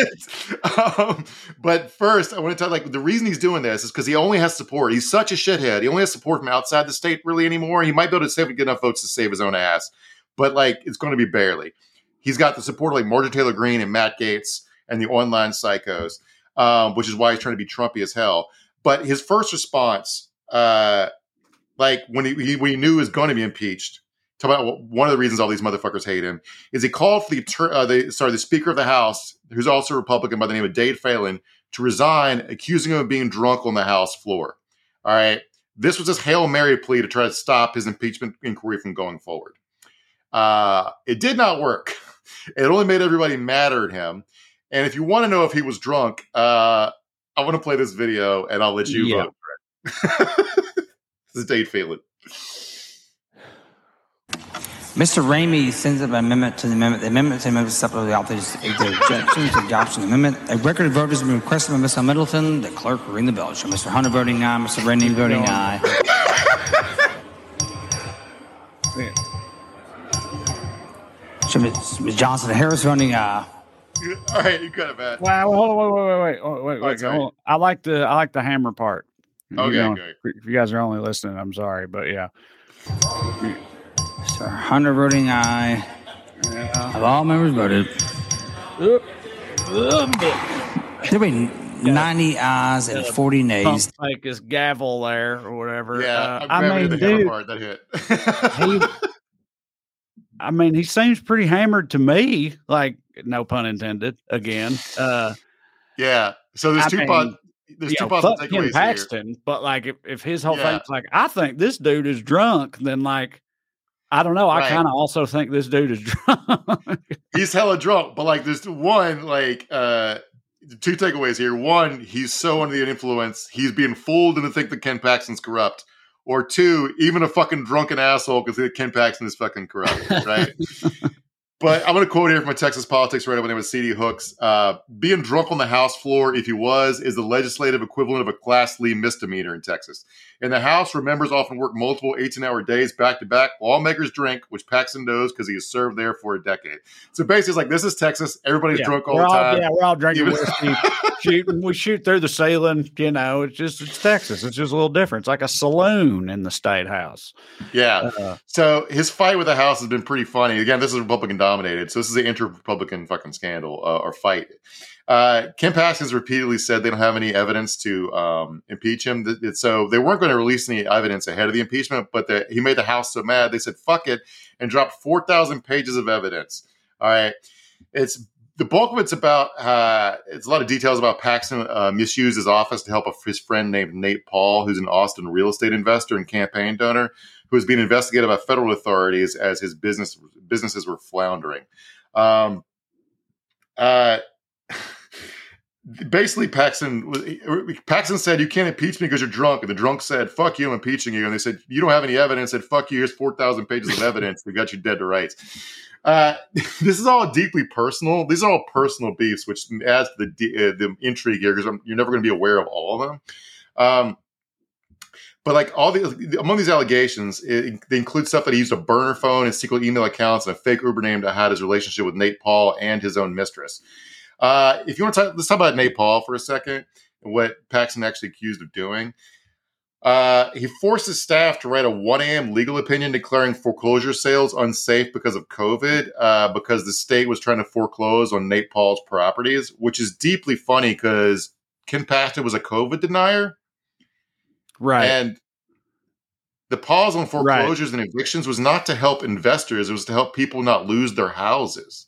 But, um, but first, I want to tell like the reason he's doing this is because he only has support. He's such a shithead. He only has support from outside the state really anymore. He might be able to save get enough votes to save his own ass, but like it's going to be barely. He's got the support of like Marjorie Taylor Greene and Matt Gaetz and the online psychos, um, which is why he's trying to be Trumpy as hell. But his first response, uh, like when he, he when he knew he was going to be impeached, talk about one of the reasons all these motherfuckers hate him is he called for the, uh, the sorry the Speaker of the House, who's also a Republican by the name of Dade Phelan, to resign, accusing him of being drunk on the House floor. All right, this was his hail mary plea to try to stop his impeachment inquiry from going forward. Uh, it did not work. It only made everybody madder at him. And if you want to know if he was drunk, uh, I want to play this video and I'll let you yeah. vote for it. this is Dade Phelan. Mr. Ramey sends up an amendment to the amendment. The amendment to the amendment supplemental the authors the objection to adoption of the amendment. A record of vote has been requested by Mr. Middleton. The clerk will ring the bell. Show Mr. Hunter voting aye, Mr. Ramey voting aye. Show Ms. Johnson Harris voting aye. All right, you got it, man. Wow, hold on, wait, wait, wait, wait, oh, wait, wait. wait I like the I like the hammer part. Okay, you know, okay. If you guys are only listening, I'm sorry, but yeah. Sir Hunter voting aye. Yeah. Have all members voted? There be 90 ayes and 40 nays. Like his gavel there or whatever. Yeah, uh, I mean, dude, part, that hit. he, I mean, he seems pretty hammered to me. Like, no pun intended. Again. Uh, yeah. So there's I two mean, there's two know, possible takeaways Paxton, here. But like, if, if his whole yeah. thing's like, I think this dude is drunk, then like, I don't know. I right. kind of also think this dude is drunk. he's hella drunk, but like, there's one like uh two takeaways here. One, he's so under the influence, he's being fooled into think that Ken Paxton's corrupt. Or two, even a fucking drunken asshole can think Ken Paxton is fucking corrupt, right? But I'm going to quote here from my Texas politics writer by the name of C.D. Hooks. Uh, being drunk on the House floor, if he was, is the legislative equivalent of a Class Lee misdemeanor in Texas. In the House, where members often work multiple 18 hour days back to back, lawmakers drink, which Paxton knows because he has served there for a decade. So basically, it's like this is Texas. Everybody's Yeah, drunk all the time. yeah, we're all drinking whiskey, shooting. We shoot through the ceiling. You know, it's just it's Texas. It's just a little different. It's like a saloon in the state house. Yeah. Uh, So his fight with the House has been pretty funny. Again, this is Republican dominated, so this is an inter-Republican fucking scandal uh, or fight. Uh, Ken Paxton's repeatedly said they don't have any evidence to um, impeach him. So they weren't going to release any evidence ahead of the impeachment, but the, he made the House so mad they said "fuck it" and dropped four thousand pages of evidence. All right, it's the bulk of it's about. Uh, it's a lot of details about Paxton uh, misused his office to help a, his friend named Nate Paul, who's an Austin real estate investor and campaign donor, who was being investigated by federal authorities as his business businesses were floundering. Um, uh, basically, Paxton Paxton said, "You can't impeach me because you're drunk," and the drunk said, "Fuck you, I'm impeaching you." And they said, "You don't have any evidence." Said, "Fuck you, here's four thousand pages of evidence. We got you dead to rights." Uh, this is all deeply personal. These are all personal beefs, which adds to the uh, the intrigue here because you're never going to be aware of all of them. Um, but like all the among these allegations, it, they include stuff that he used a burner phone and secret email accounts and a fake Uber name to hide his relationship with Nate Paul and his own mistress. Uh, if you want to talk, let's talk about Nate Paul for a second and what Paxton actually accused of doing. Uh, he forced his staff to write a 1 a.m. legal opinion declaring foreclosure sales unsafe because of COVID, uh, because the state was trying to foreclose on Nate Paul's properties, which is deeply funny because Ken Paxton was a COVID denier. right. And the pause on foreclosures and evictions was not to help investors; it was to help people not lose their houses.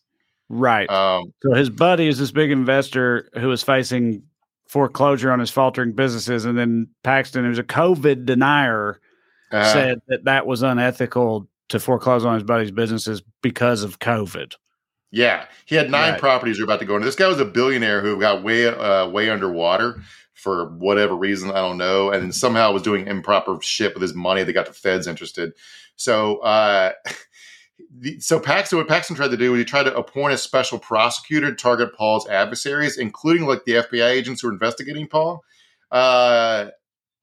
Right. Um, So his buddy is this big investor who was facing foreclosure on his faltering businesses, and then Paxton, who's a COVID denier, uh, said that that was unethical to foreclose on his buddy's businesses because of COVID. yeah, he had nine Right. properties were about to go into. This guy was a billionaire who got way uh, way underwater for whatever reason I don't know, and then somehow was doing improper shit with his money that got the feds interested. So. Uh, the- So Paxton, what Paxton tried to do was he tried to appoint a special prosecutor to target Paul's adversaries, including like the FBI agents who were investigating Paul. Uh,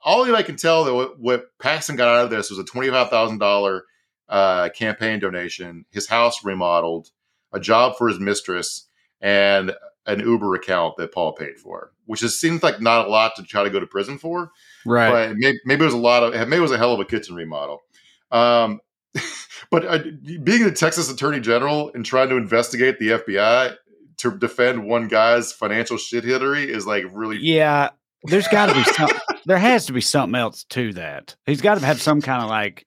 all I can tell though, what, what Paxton got out of this was a twenty-five thousand dollar uh, campaign donation, his house remodeled, a job for his mistress, and an Uber account that Paul paid for, which just seems like not a lot to try to go to prison for Right. but maybe, maybe it was a lot of maybe it was a hell of a kitchen remodel. Um, but uh, being the Texas Attorney General and trying to investigate the FBI to defend one guy's financial shit hittery is like really Yeah, there's got to be some. there has to be something else to that. He's got to have some kind of like,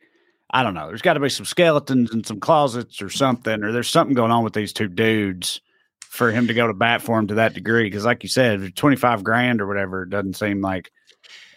I don't know. There's got to be some skeletons in some closets or something, or there's something going on with these two dudes for him to go to bat for him to that degree. Because, like you said, twenty five grand or whatever doesn't seem like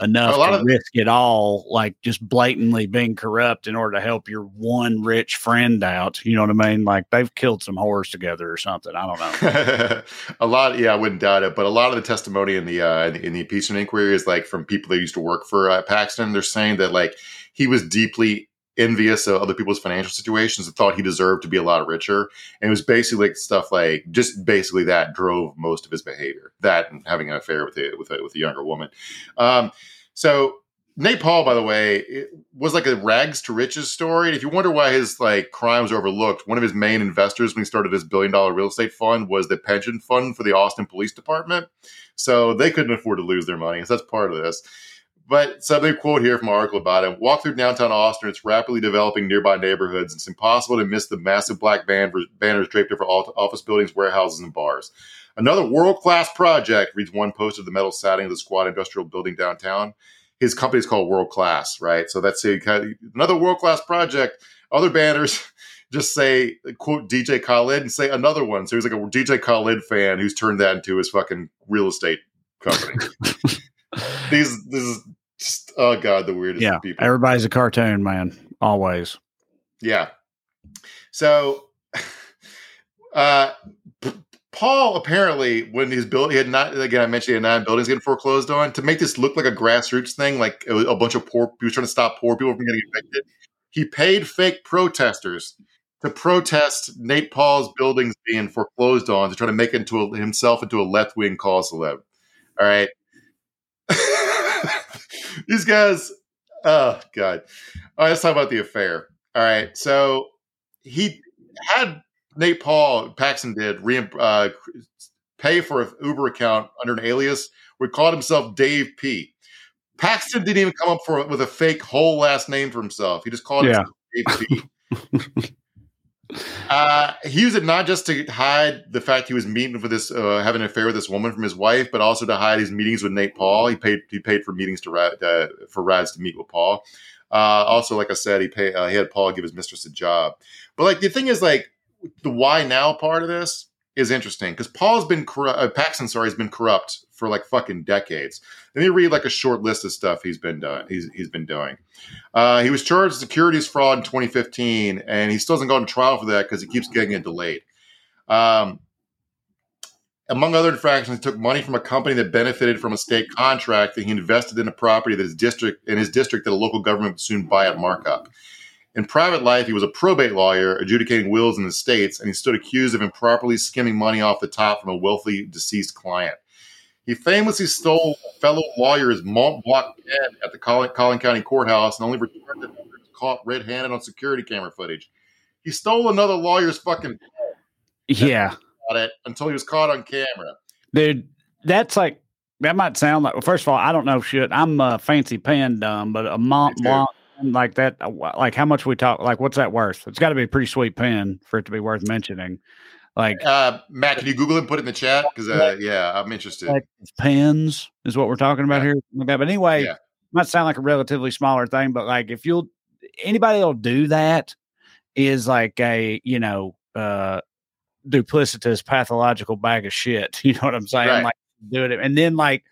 enough to of- risk it all. Like just blatantly being corrupt in order to help your one rich friend out. You know what I mean? Like they've killed some whores together or something. I don't know. a lot. Yeah, I wouldn't doubt it. But a lot of the testimony in the uh, in the impeachment inquiry is like from people that used to work for uh, Paxton. They're saying that like he was deeply envious of other people's financial situations and thought he deserved to be a lot richer. And it was basically like stuff like just basically that drove most of his behavior. That and having an affair with a, with a, with a younger woman. Um, so Nate Paul, by the way, was like a rags to riches story. And if you wonder why his like crimes were overlooked, one of his main investors when he started his billion dollar real estate fund was the pension fund for the Austin Police Department. So they couldn't afford to lose their money. So that's part of this. But so they quote here from an article about it. Walk through downtown Austin. It's rapidly developing nearby neighborhoods. It's impossible to miss the massive black ban- banners draped over all- office buildings, warehouses, and bars. Another world class project, reads one post of the metal siding of the Squad Industrial Building downtown. His company is called World Class, right? So that's a, another world class project. Other banners just say, quote, DJ Khaled and say another one. So he's like a DJ Khaled fan who's turned that into his fucking real estate company. These, this is just, oh God, the weirdest yeah, people. everybody's a cartoon man, always. Yeah. So, uh, Paul apparently, when his build, he had not again. I mentioned he had nine buildings getting foreclosed on to make this look like a grassroots thing, like a bunch of poor. He was trying to stop poor people from getting evicted. He paid fake protesters to protest Nate Paul's buildings being foreclosed on to try to make into a, himself into a left wing call celeb. All right, these guys oh god. All right, let's talk about the affair. All right, so he had Nate Paul Paxton did re- uh, pay for an Uber account under an alias where he called himself Dave P. Paxton didn't even come up for with a fake whole last name for himself. He just called Yeah. himself Dave P. Uh, he used it not just to hide the fact he was meeting with this, uh, having an affair with this woman from his wife, but also to hide his meetings with Nate Paul. He paid he paid for meetings to uh, for Rads to meet with Paul. Uh, also, like I said, he paid uh, he had Paul give his mistress a job. But like the thing is, like the why now part of this is interesting because Paul's been corrupt. Paxton, sorry, has been corrupt for like fucking decades. Let me read like a short list of stuff he's been doing. He's he's been doing. Uh, he was charged with securities fraud in 2015, and he still hasn't gone to trial for that because he keeps getting it delayed. Um, among other infractions, he took money from a company that benefited from a state contract that he invested in a property that his district in his district that a local government would soon buy at markup. In private life, he was a probate lawyer adjudicating wills in the states, and he stood accused of improperly skimming money off the top from a wealthy deceased client. He famously stole a fellow lawyer's Mont Blanc pen at the Collin, Collin County Courthouse and only returned it after he was caught red-handed on security camera footage. He stole another lawyer's fucking pen. Yeah. it until he was caught on camera. Dude, that's like that might sound like well, first of all, I don't know shit. I'm a fancy pen dumb, but a Mont Blanc like that like how much we talk like what's that worth? It's gotta be a pretty sweet pen for it to be worth mentioning. Like Uh, Matt, can you Google it and put it in the chat? Because uh, yeah, I'm interested. like pens is what we're talking about Yeah. here. But anyway, Yeah. might sound like a relatively smaller thing, but like if you'll anybody that'll do that is like a, you know, uh duplicitous pathological bag of shit. You know what I'm saying? Right. Like doing it and then like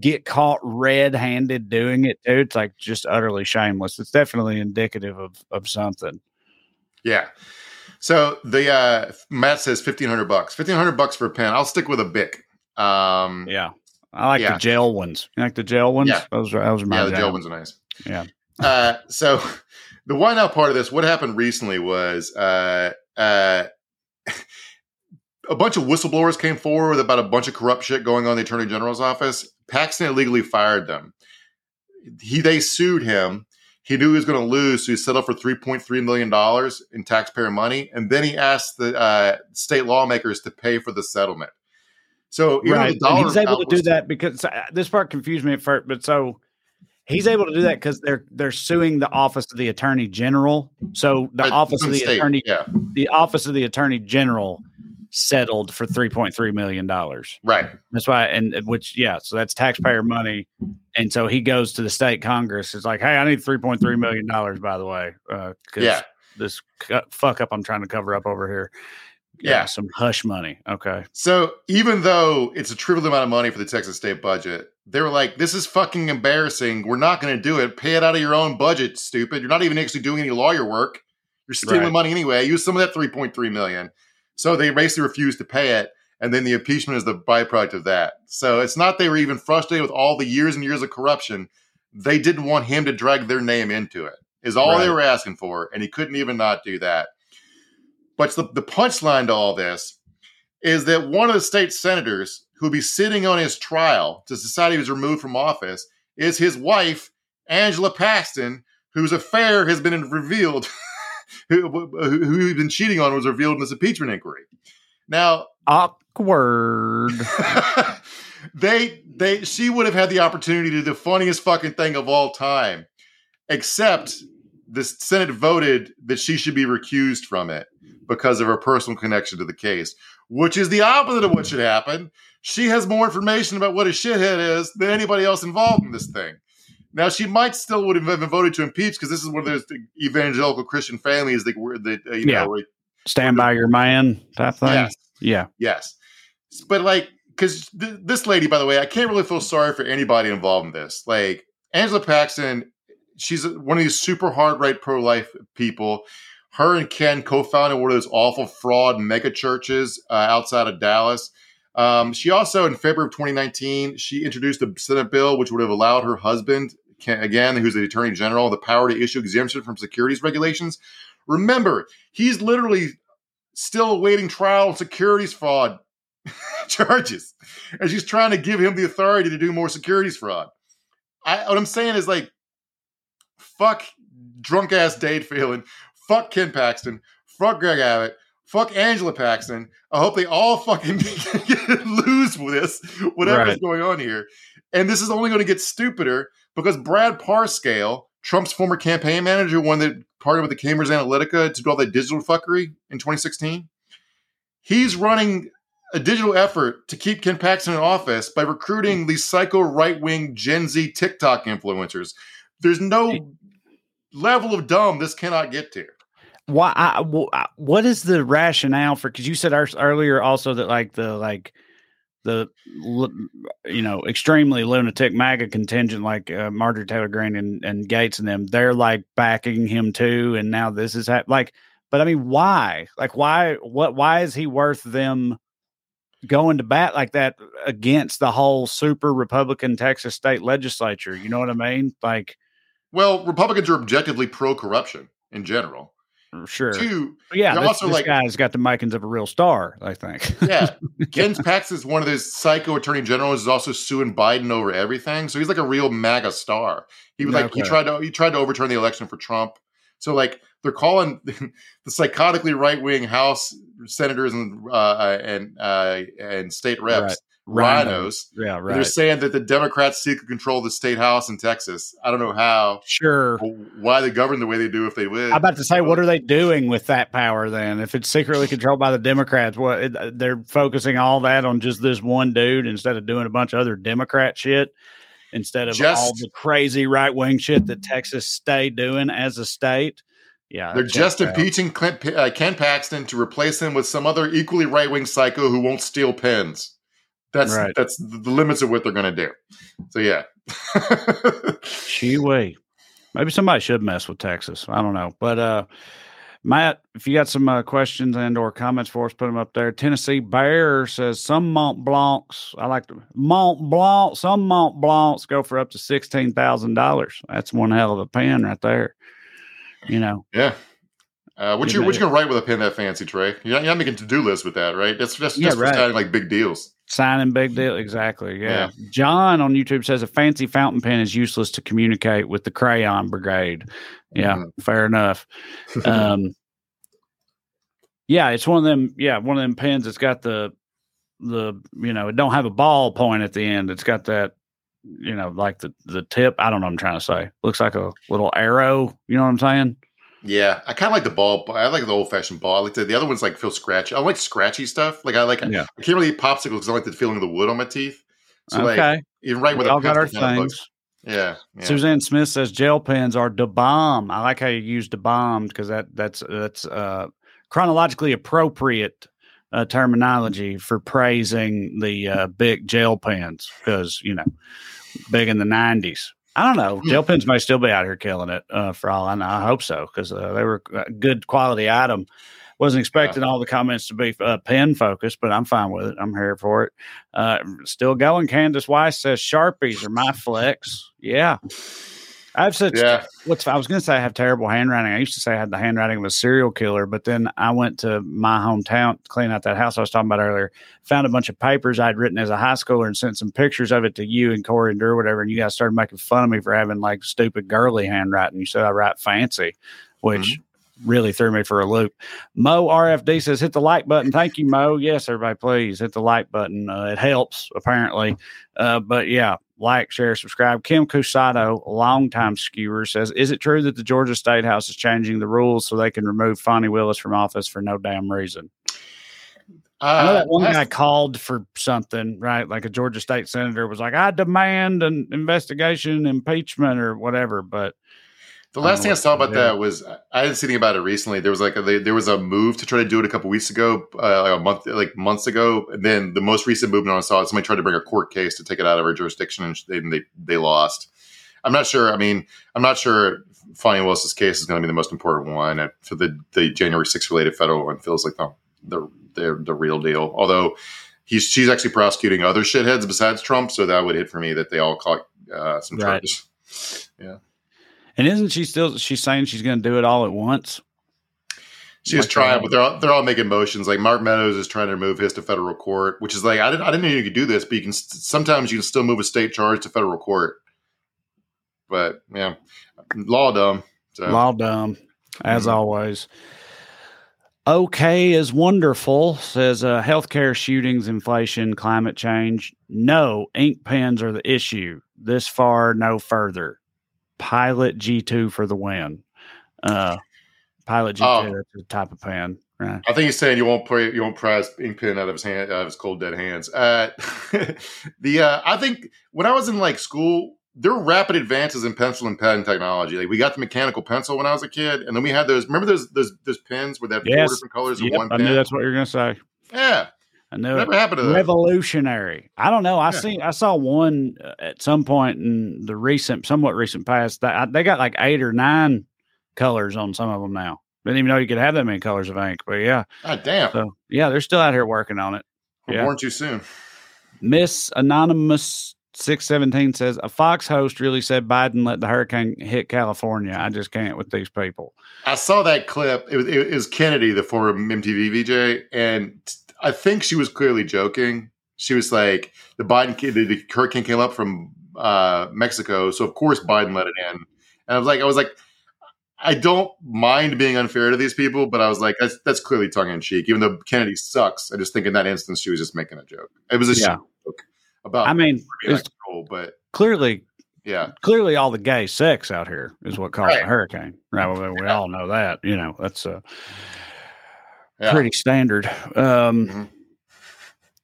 get caught red handed doing it too. It's like just utterly shameless. It's definitely indicative of of something. Yeah. So the uh, Matt says fifteen hundred bucks. Fifteen hundred bucks for a pen. I'll stick with a Bic. Um, Yeah. I like Yeah. the gel ones. You like the gel ones? Yeah. Those are those are my yeah, the jam. gel ones are nice. Yeah. Uh, so the why now part of this, what happened recently was uh, uh, a bunch of whistleblowers came forward about a bunch of corrupt shit going on in the attorney general's office. Paxton illegally fired them. He they sued him. He knew he was going to lose, so he settled for three point three million dollars in taxpayer money, and then he asked the uh, state lawmakers to pay for the settlement. So right. he's able to do was- that because uh, this part confused me at first, but so he's able to do that because they're they're suing the office of the attorney general. So the uh, office of the state, attorney yeah, the office of the attorney general settled for three point three million dollars. right. That's why, and uh, which yeah, so that's taxpayer money, and so he goes to the state congress. It's like, hey, I need three point three million dollars, by the way, because Yeah. this fuck up I'm trying to cover up over here. Yeah. some hush money. Okay, So even though it's a trivial amount of money for the Texas state budget, they were like, "This is fucking embarrassing. We're not going to do it. Pay it out of your own budget, stupid. You're not even actually doing any lawyer work. You're stealing Right. money anyway. Use some of that 3.3 million." So they basically refused to pay it, and then the impeachment is the byproduct of that. So it's not they were even frustrated with all the years and years of corruption. They didn't want him to drag their name into it. Is all they were asking for, and he couldn't even not do that. But the, the punchline to all this is that one of the state senators who will be sitting on his trial to decide he was removed from office is his wife, Angela Paxton, whose affair has been revealed, who, who, who he'd been cheating on was revealed in this impeachment inquiry. Now, awkward. they they she would have had the opportunity to do the funniest fucking thing of all time, except the Senate voted that she should be recused from it because of her personal connection to the case, which is the opposite of what should happen. She has more information about what a shithead is than anybody else involved in this thing. Now she might still would have been voted to impeach because this is one of those evangelical Christian families that were that uh, you Yeah. know Stand by your man type thing. yes Yeah. Yes, but like, because th- this lady, by the way, I can't really feel sorry for anybody involved in this. Like Angela Paxton, she's one of these super hard right pro life people. Her and Ken co-founded one of those awful fraud mega churches uh, outside of Dallas. Um, she also, in February of 2019, she introduced a Senate bill which would have allowed her husband, Ken, again, who's the Attorney General, the power to issue exemption from securities regulations. Remember, he's literally still awaiting trial on securities fraud charges. And she's trying to give him the authority to do more securities fraud. I, what I'm saying is like, fuck drunk ass Dade Phelan, fuck Ken Paxton, fuck Greg Abbott, fuck Angela Paxton. I hope they all fucking lose with this, whatever's Right. going on here. And this is only going to get stupider because Brad Parscale, Trump's former campaign manager, one that partnered with the Cambridge Analytica to do all that digital fuckery in 2016, he's running a digital effort to keep Ken Paxton in office by recruiting hmm. these psycho right wing Gen Z TikTok influencers. There's no level of dumb this cannot get to. why I, wh- what is the rationale for because you said ear- earlier also that like the like the you know extremely lunatic maga contingent like uh, marjorie taylor greene and, and Gaetz and them they're like backing him too and now this is hap- like but i mean why? Like why what why is he worth them going to bat like that against the whole super republican texas state legislature? You know what i mean? Like Well, Republicans are objectively pro corruption in general. Sure Two, yeah this, also this like- guy's got the makings of a real star i think yeah, Ken Pax is one of those psycho attorney generals who's also suing Biden over everything. So he's like a real MAGA star. He was like he tried to he tried to overturn the election for Trump. So like they're calling the psychotically right wing House senators and uh, and uh, and state reps Right. Rhinos. Yeah, And They're saying that the Democrats seek to control the state house in Texas. I don't know how, Sure. why they govern the way they do if they would. I'm about to say, what are they doing with that power then? If it's secretly controlled by the Democrats, what it- they're focusing all that on just this one dude instead of doing a bunch of other Democrat shit, instead of Just- all the crazy right wing shit that Texas stayed doing as a state. Yeah, They're just impeaching Clint, uh, Ken Paxton to replace him with some other equally right wing psycho who won't steal pens. That's Right. that's the limits of what they're going to do. So yeah, Chee Maybe somebody should mess with Texas. I don't know. But uh Matt, if you got some uh, questions and or comments for us, put them up there. Tennessee Bear says some Mont Blancs. I like the Mont Blanc. Some Mont Blancs go for up to sixteen thousand dollars. That's one hell of a pen right there. You know, yeah. Uh, what You you what you gonna write with a pen that fancy, Trae? You're not, you're not making to do lists with that, right? That's that's Yeah, just right. signing like big deals. signing big deal. Exactly. Yeah. John on YouTube says a fancy fountain pen is useless to communicate with the crayon brigade. Yeah, Mhm. fair enough. um, yeah, it's one of them. Yeah, one of them pens that's got the the you know it don't have a ball point at the end. It's got that you know like the the tip. I don't know. what I'm trying to say looks like a little arrow. You know what I'm saying? Yeah, I kind of like the ball. I like the old fashioned ball. I like the, the other ones like feel scratchy. I like scratchy stuff. Like I like Yeah. I can't really eat popsicles because I like the feeling of the wood on my teeth. So okay, like even right with all got our pencil kind of things. Yeah, yeah. Suzanne Smith says gel pens are de bomb. I like how you use de bomb because that that's that's uh, chronologically appropriate uh, terminology for praising the uh, big gel pens because you know big in the nineties. I don't know. Gel pens may still be out here killing it uh, for all I know. I hope so because uh, they were a good quality item. Wasn't expecting all the comments to be uh, pen focused, but I'm fine with it. I'm here for it. Uh, still going. Candace Weiss says Sharpies are my flex. Yeah. I have such yeah. what's I was going to say I have terrible handwriting. I used to say I had the handwriting of a serial killer, but then I went to my hometown to clean out that house I was talking about earlier. Found a bunch of papers I'd written as a high schooler and sent some pictures of it to you and Corey and Drew, or whatever. And you guys started making fun of me for having like stupid girly handwriting. You said I write fancy, which really threw me for a loop. Mo RFD says hit the like button. Thank you, Mo. Yes, everybody, please hit the like button. Uh, it helps apparently. Uh, but yeah, like, share, subscribe. Kim Cusado, longtime skewer, says, "Is it true that the Georgia State House is changing the rules so they can remove Fani Willis from office for no damn reason?" I know Uh, that one guy called for something, right? Like a Georgia State senator was like, "I demand an investigation, impeachment, or whatever." But The last thing I saw about that was I didn't see anything about it recently. There was like a, there was a move to try to do it a couple weeks ago, uh, like a month, like months ago. And then the most recent movement I saw, somebody tried to bring a court case to take it out of our jurisdiction, and they they, they lost. I'm not sure. I mean, I'm not sure. Fani Willis's case is going to be the most important one for the the January 6th related federal one. Feels like the the the, the real deal. Although he's she's actually prosecuting other shitheads besides Trump, so that would hit for me that they all caught uh, some Right. charges. And isn't she still? She's saying she's going to do it all at once. She was Like, trying, uh, but they're all, they're all making motions. Like Mark Meadows is trying to remove his to federal court, which is like I didn't I didn't know you could do this, but you can sometimes you can still move a state charge to federal court. But yeah, law dumb. So. Law dumb, as Mhm. always. Okay is wonderful, says uh, healthcare shootings, inflation, climate change. No, ink pens are the issue. This far, no further. Pilot G2 for the win. Uh, Pilot G2, Oh. that's the type of pen. Right. I think he's saying you won't pray, you won't prize ink pen out of his hand, out of his cold dead hands. Uh, the uh, I think when I was in like school, there were rapid advances in pencil and pen technology. Like we got the mechanical pencil when I was a kid, and then we had those. Remember those those those pens where they have four different colors in Yep, one I pen? knew that's what you're going to say. yeah, I knew it. whatever happened to that? revolutionary. I don't know. I Yeah. see. I saw one uh, at some point in the recent, somewhat recent past. That I, they got like eight or nine colors on some of them now. Didn't even know you could have that many colors of ink. But yeah, God damn, so yeah, they're still out here working on it. we're yeah. born too soon. Miss Anonymous six seventeen says a Fox host really said Biden let the hurricane hit California. I just can't with these people. I saw that clip. It was, it was Kennedy, the former MTV VJ, and I think she was clearly joking. She was like, "The Biden kid, the, the hurricane came up from uh, Mexico, so of course Biden let it in." And I was like, "I was like, I don't mind being unfair to these people, but I was like, that's, that's clearly tongue in cheek. Even though Kennedy sucks, I just think in that instance she was just making a joke. It was a Yeah. joke about. I mean, it's cool, but clearly yeah, clearly all the gay sex out here is what caused Right. the hurricane. Right? Well, we all know that. You know, that's uh, yeah. pretty standard. Um, Mhm.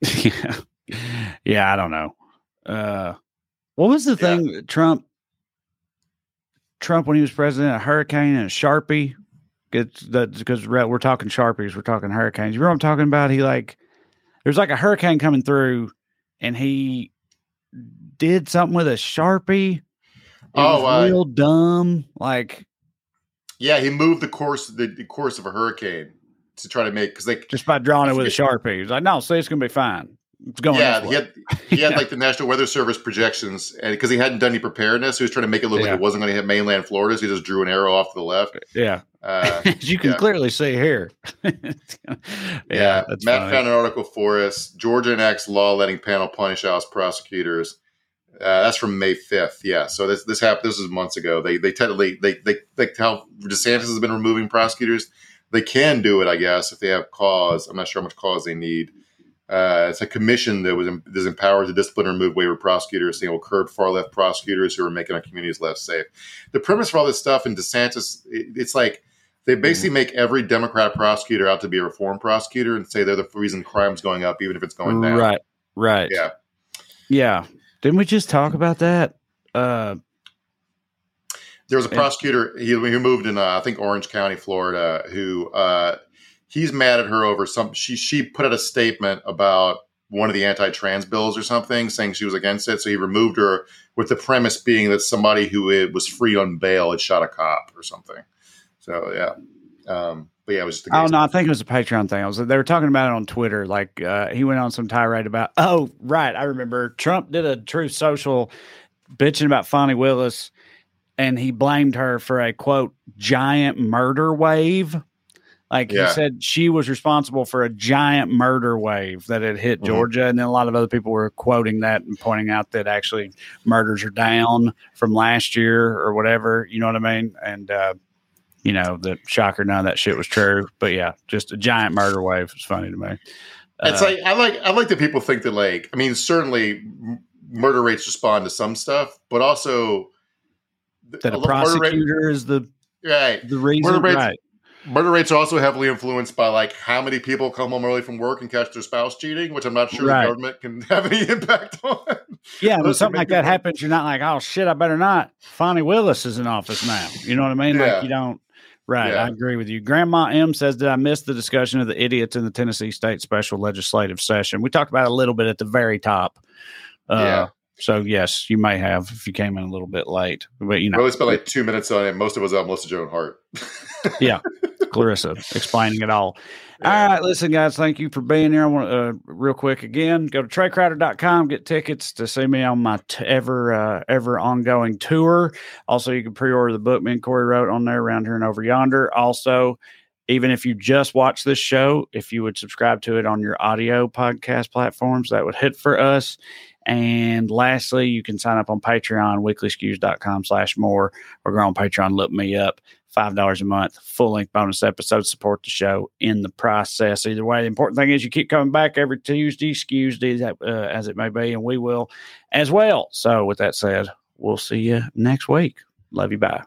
yeah, yeah, I don't know. Uh, what was the thing Trump? Trump when he was president, a hurricane and a sharpie. It's that because we're talking sharpies, we're talking hurricanes. You remember what I'm talking about? He like there's like a hurricane coming through, and he did something with a sharpie. It Oh, uh, real dumb. Like Yeah, he moved the course the, the course of a hurricane to try to make because like just by drawing it with a sharpie. He's like, no, see, it's gonna be fine. It's going. yeah, he had he had like the National Weather Service projections, and because he hadn't done any preparedness, he was trying to make it look Yeah. like it wasn't going to hit mainland Florida, so he just drew an arrow off to the left. yeah. Uh, As you can yeah. clearly see here. yeah, yeah, that's Matt funny. found an article for us. Georgia enacts law letting panel punish House prosecutors. Uh, that's from May fifth. Yeah, so this this happened. This was months ago. They they technically they they like how DeSantis has been removing prosecutors. They can do it, I guess, if they have cause. I'm not sure how much cause they need. Uh, it's a commission that was is empowered to discipline or remove waiver prosecutors, saying it will curb far left prosecutors who are making our communities less safe. The premise for all this stuff in DeSantis, it, it's like they basically make every Democrat prosecutor out to be a reform prosecutor and say they're the reason crime's going up, even if it's going down. Right. Right. Yeah. Yeah. Didn't we just talk about that? Uh There was a prosecutor he, he moved in uh, I think Orange County, Florida, who uh, he's mad at her over some. She she put out a statement about one of the anti-trans bills or something, saying she was against it. So he removed her with the premise being that somebody who was free on bail had shot a cop or something. So yeah, um, but yeah, it was Oh no, I think it was a Patreon thing. I was they were talking about it on Twitter. Like uh, he went on some tirade about. Oh right, I remember Trump did a Truth Social bitching about Fani Willis, and he blamed her for a quote giant murder wave. Like Yeah. he said, she was responsible for a giant murder wave that had hit Mhm. Georgia, and then a lot of other people were quoting that and pointing out that actually murders are down from last year or whatever. You know what I mean? And uh, you know, the shocker, none of that shit was true. But yeah, just a giant murder wave. It's funny to me. It's Uh, like I like I like that people think that like I mean certainly m- murder rates respond to some stuff, but also that a murder rate- prosecutor is the right the reason. Murder rates- right. Murder rates are also heavily influenced by like how many people come home early from work and catch their spouse cheating, which I'm not sure Right. the government can have any impact on. Yeah, when something like that people. happens, you're not like, oh shit, I better not. Fani Willis is in office now. You know what I mean? Yeah. Like you don't. Right, Yeah. I agree with you. Grandma M says, "Did I miss the discussion of the idiots in the Tennessee State Special Legislative Session? We talked about it a little bit at the very top. Uh, Yeah. So yes, you may have if you came in a little bit late, but you We know, only spent like two minutes on it. Most of us on Melissa Joan Hart. Yeah, Clarissa explaining it all. Yeah. All right, listen, guys, thank you for being here. I want uh, real quick again, go to traecrowder.com, get tickets to see me on my t- ever uh, ever ongoing tour. Also, you can pre-order the book me and Corey wrote on there around here and over yonder. Also, even if you just watch this show, if you would subscribe to it on your audio podcast platforms, that would hit for us. And lastly, you can sign up on Patreon, weeklyskews.com slash more, or go on Patreon, look me up. $5 a month, full length bonus episodes, support the show in the process. Either way, the important thing is you keep coming back every Tuesday, Tuesday, uh, as it may be, and we will as well. So, with that said, we'll see you next week. Love you. Bye.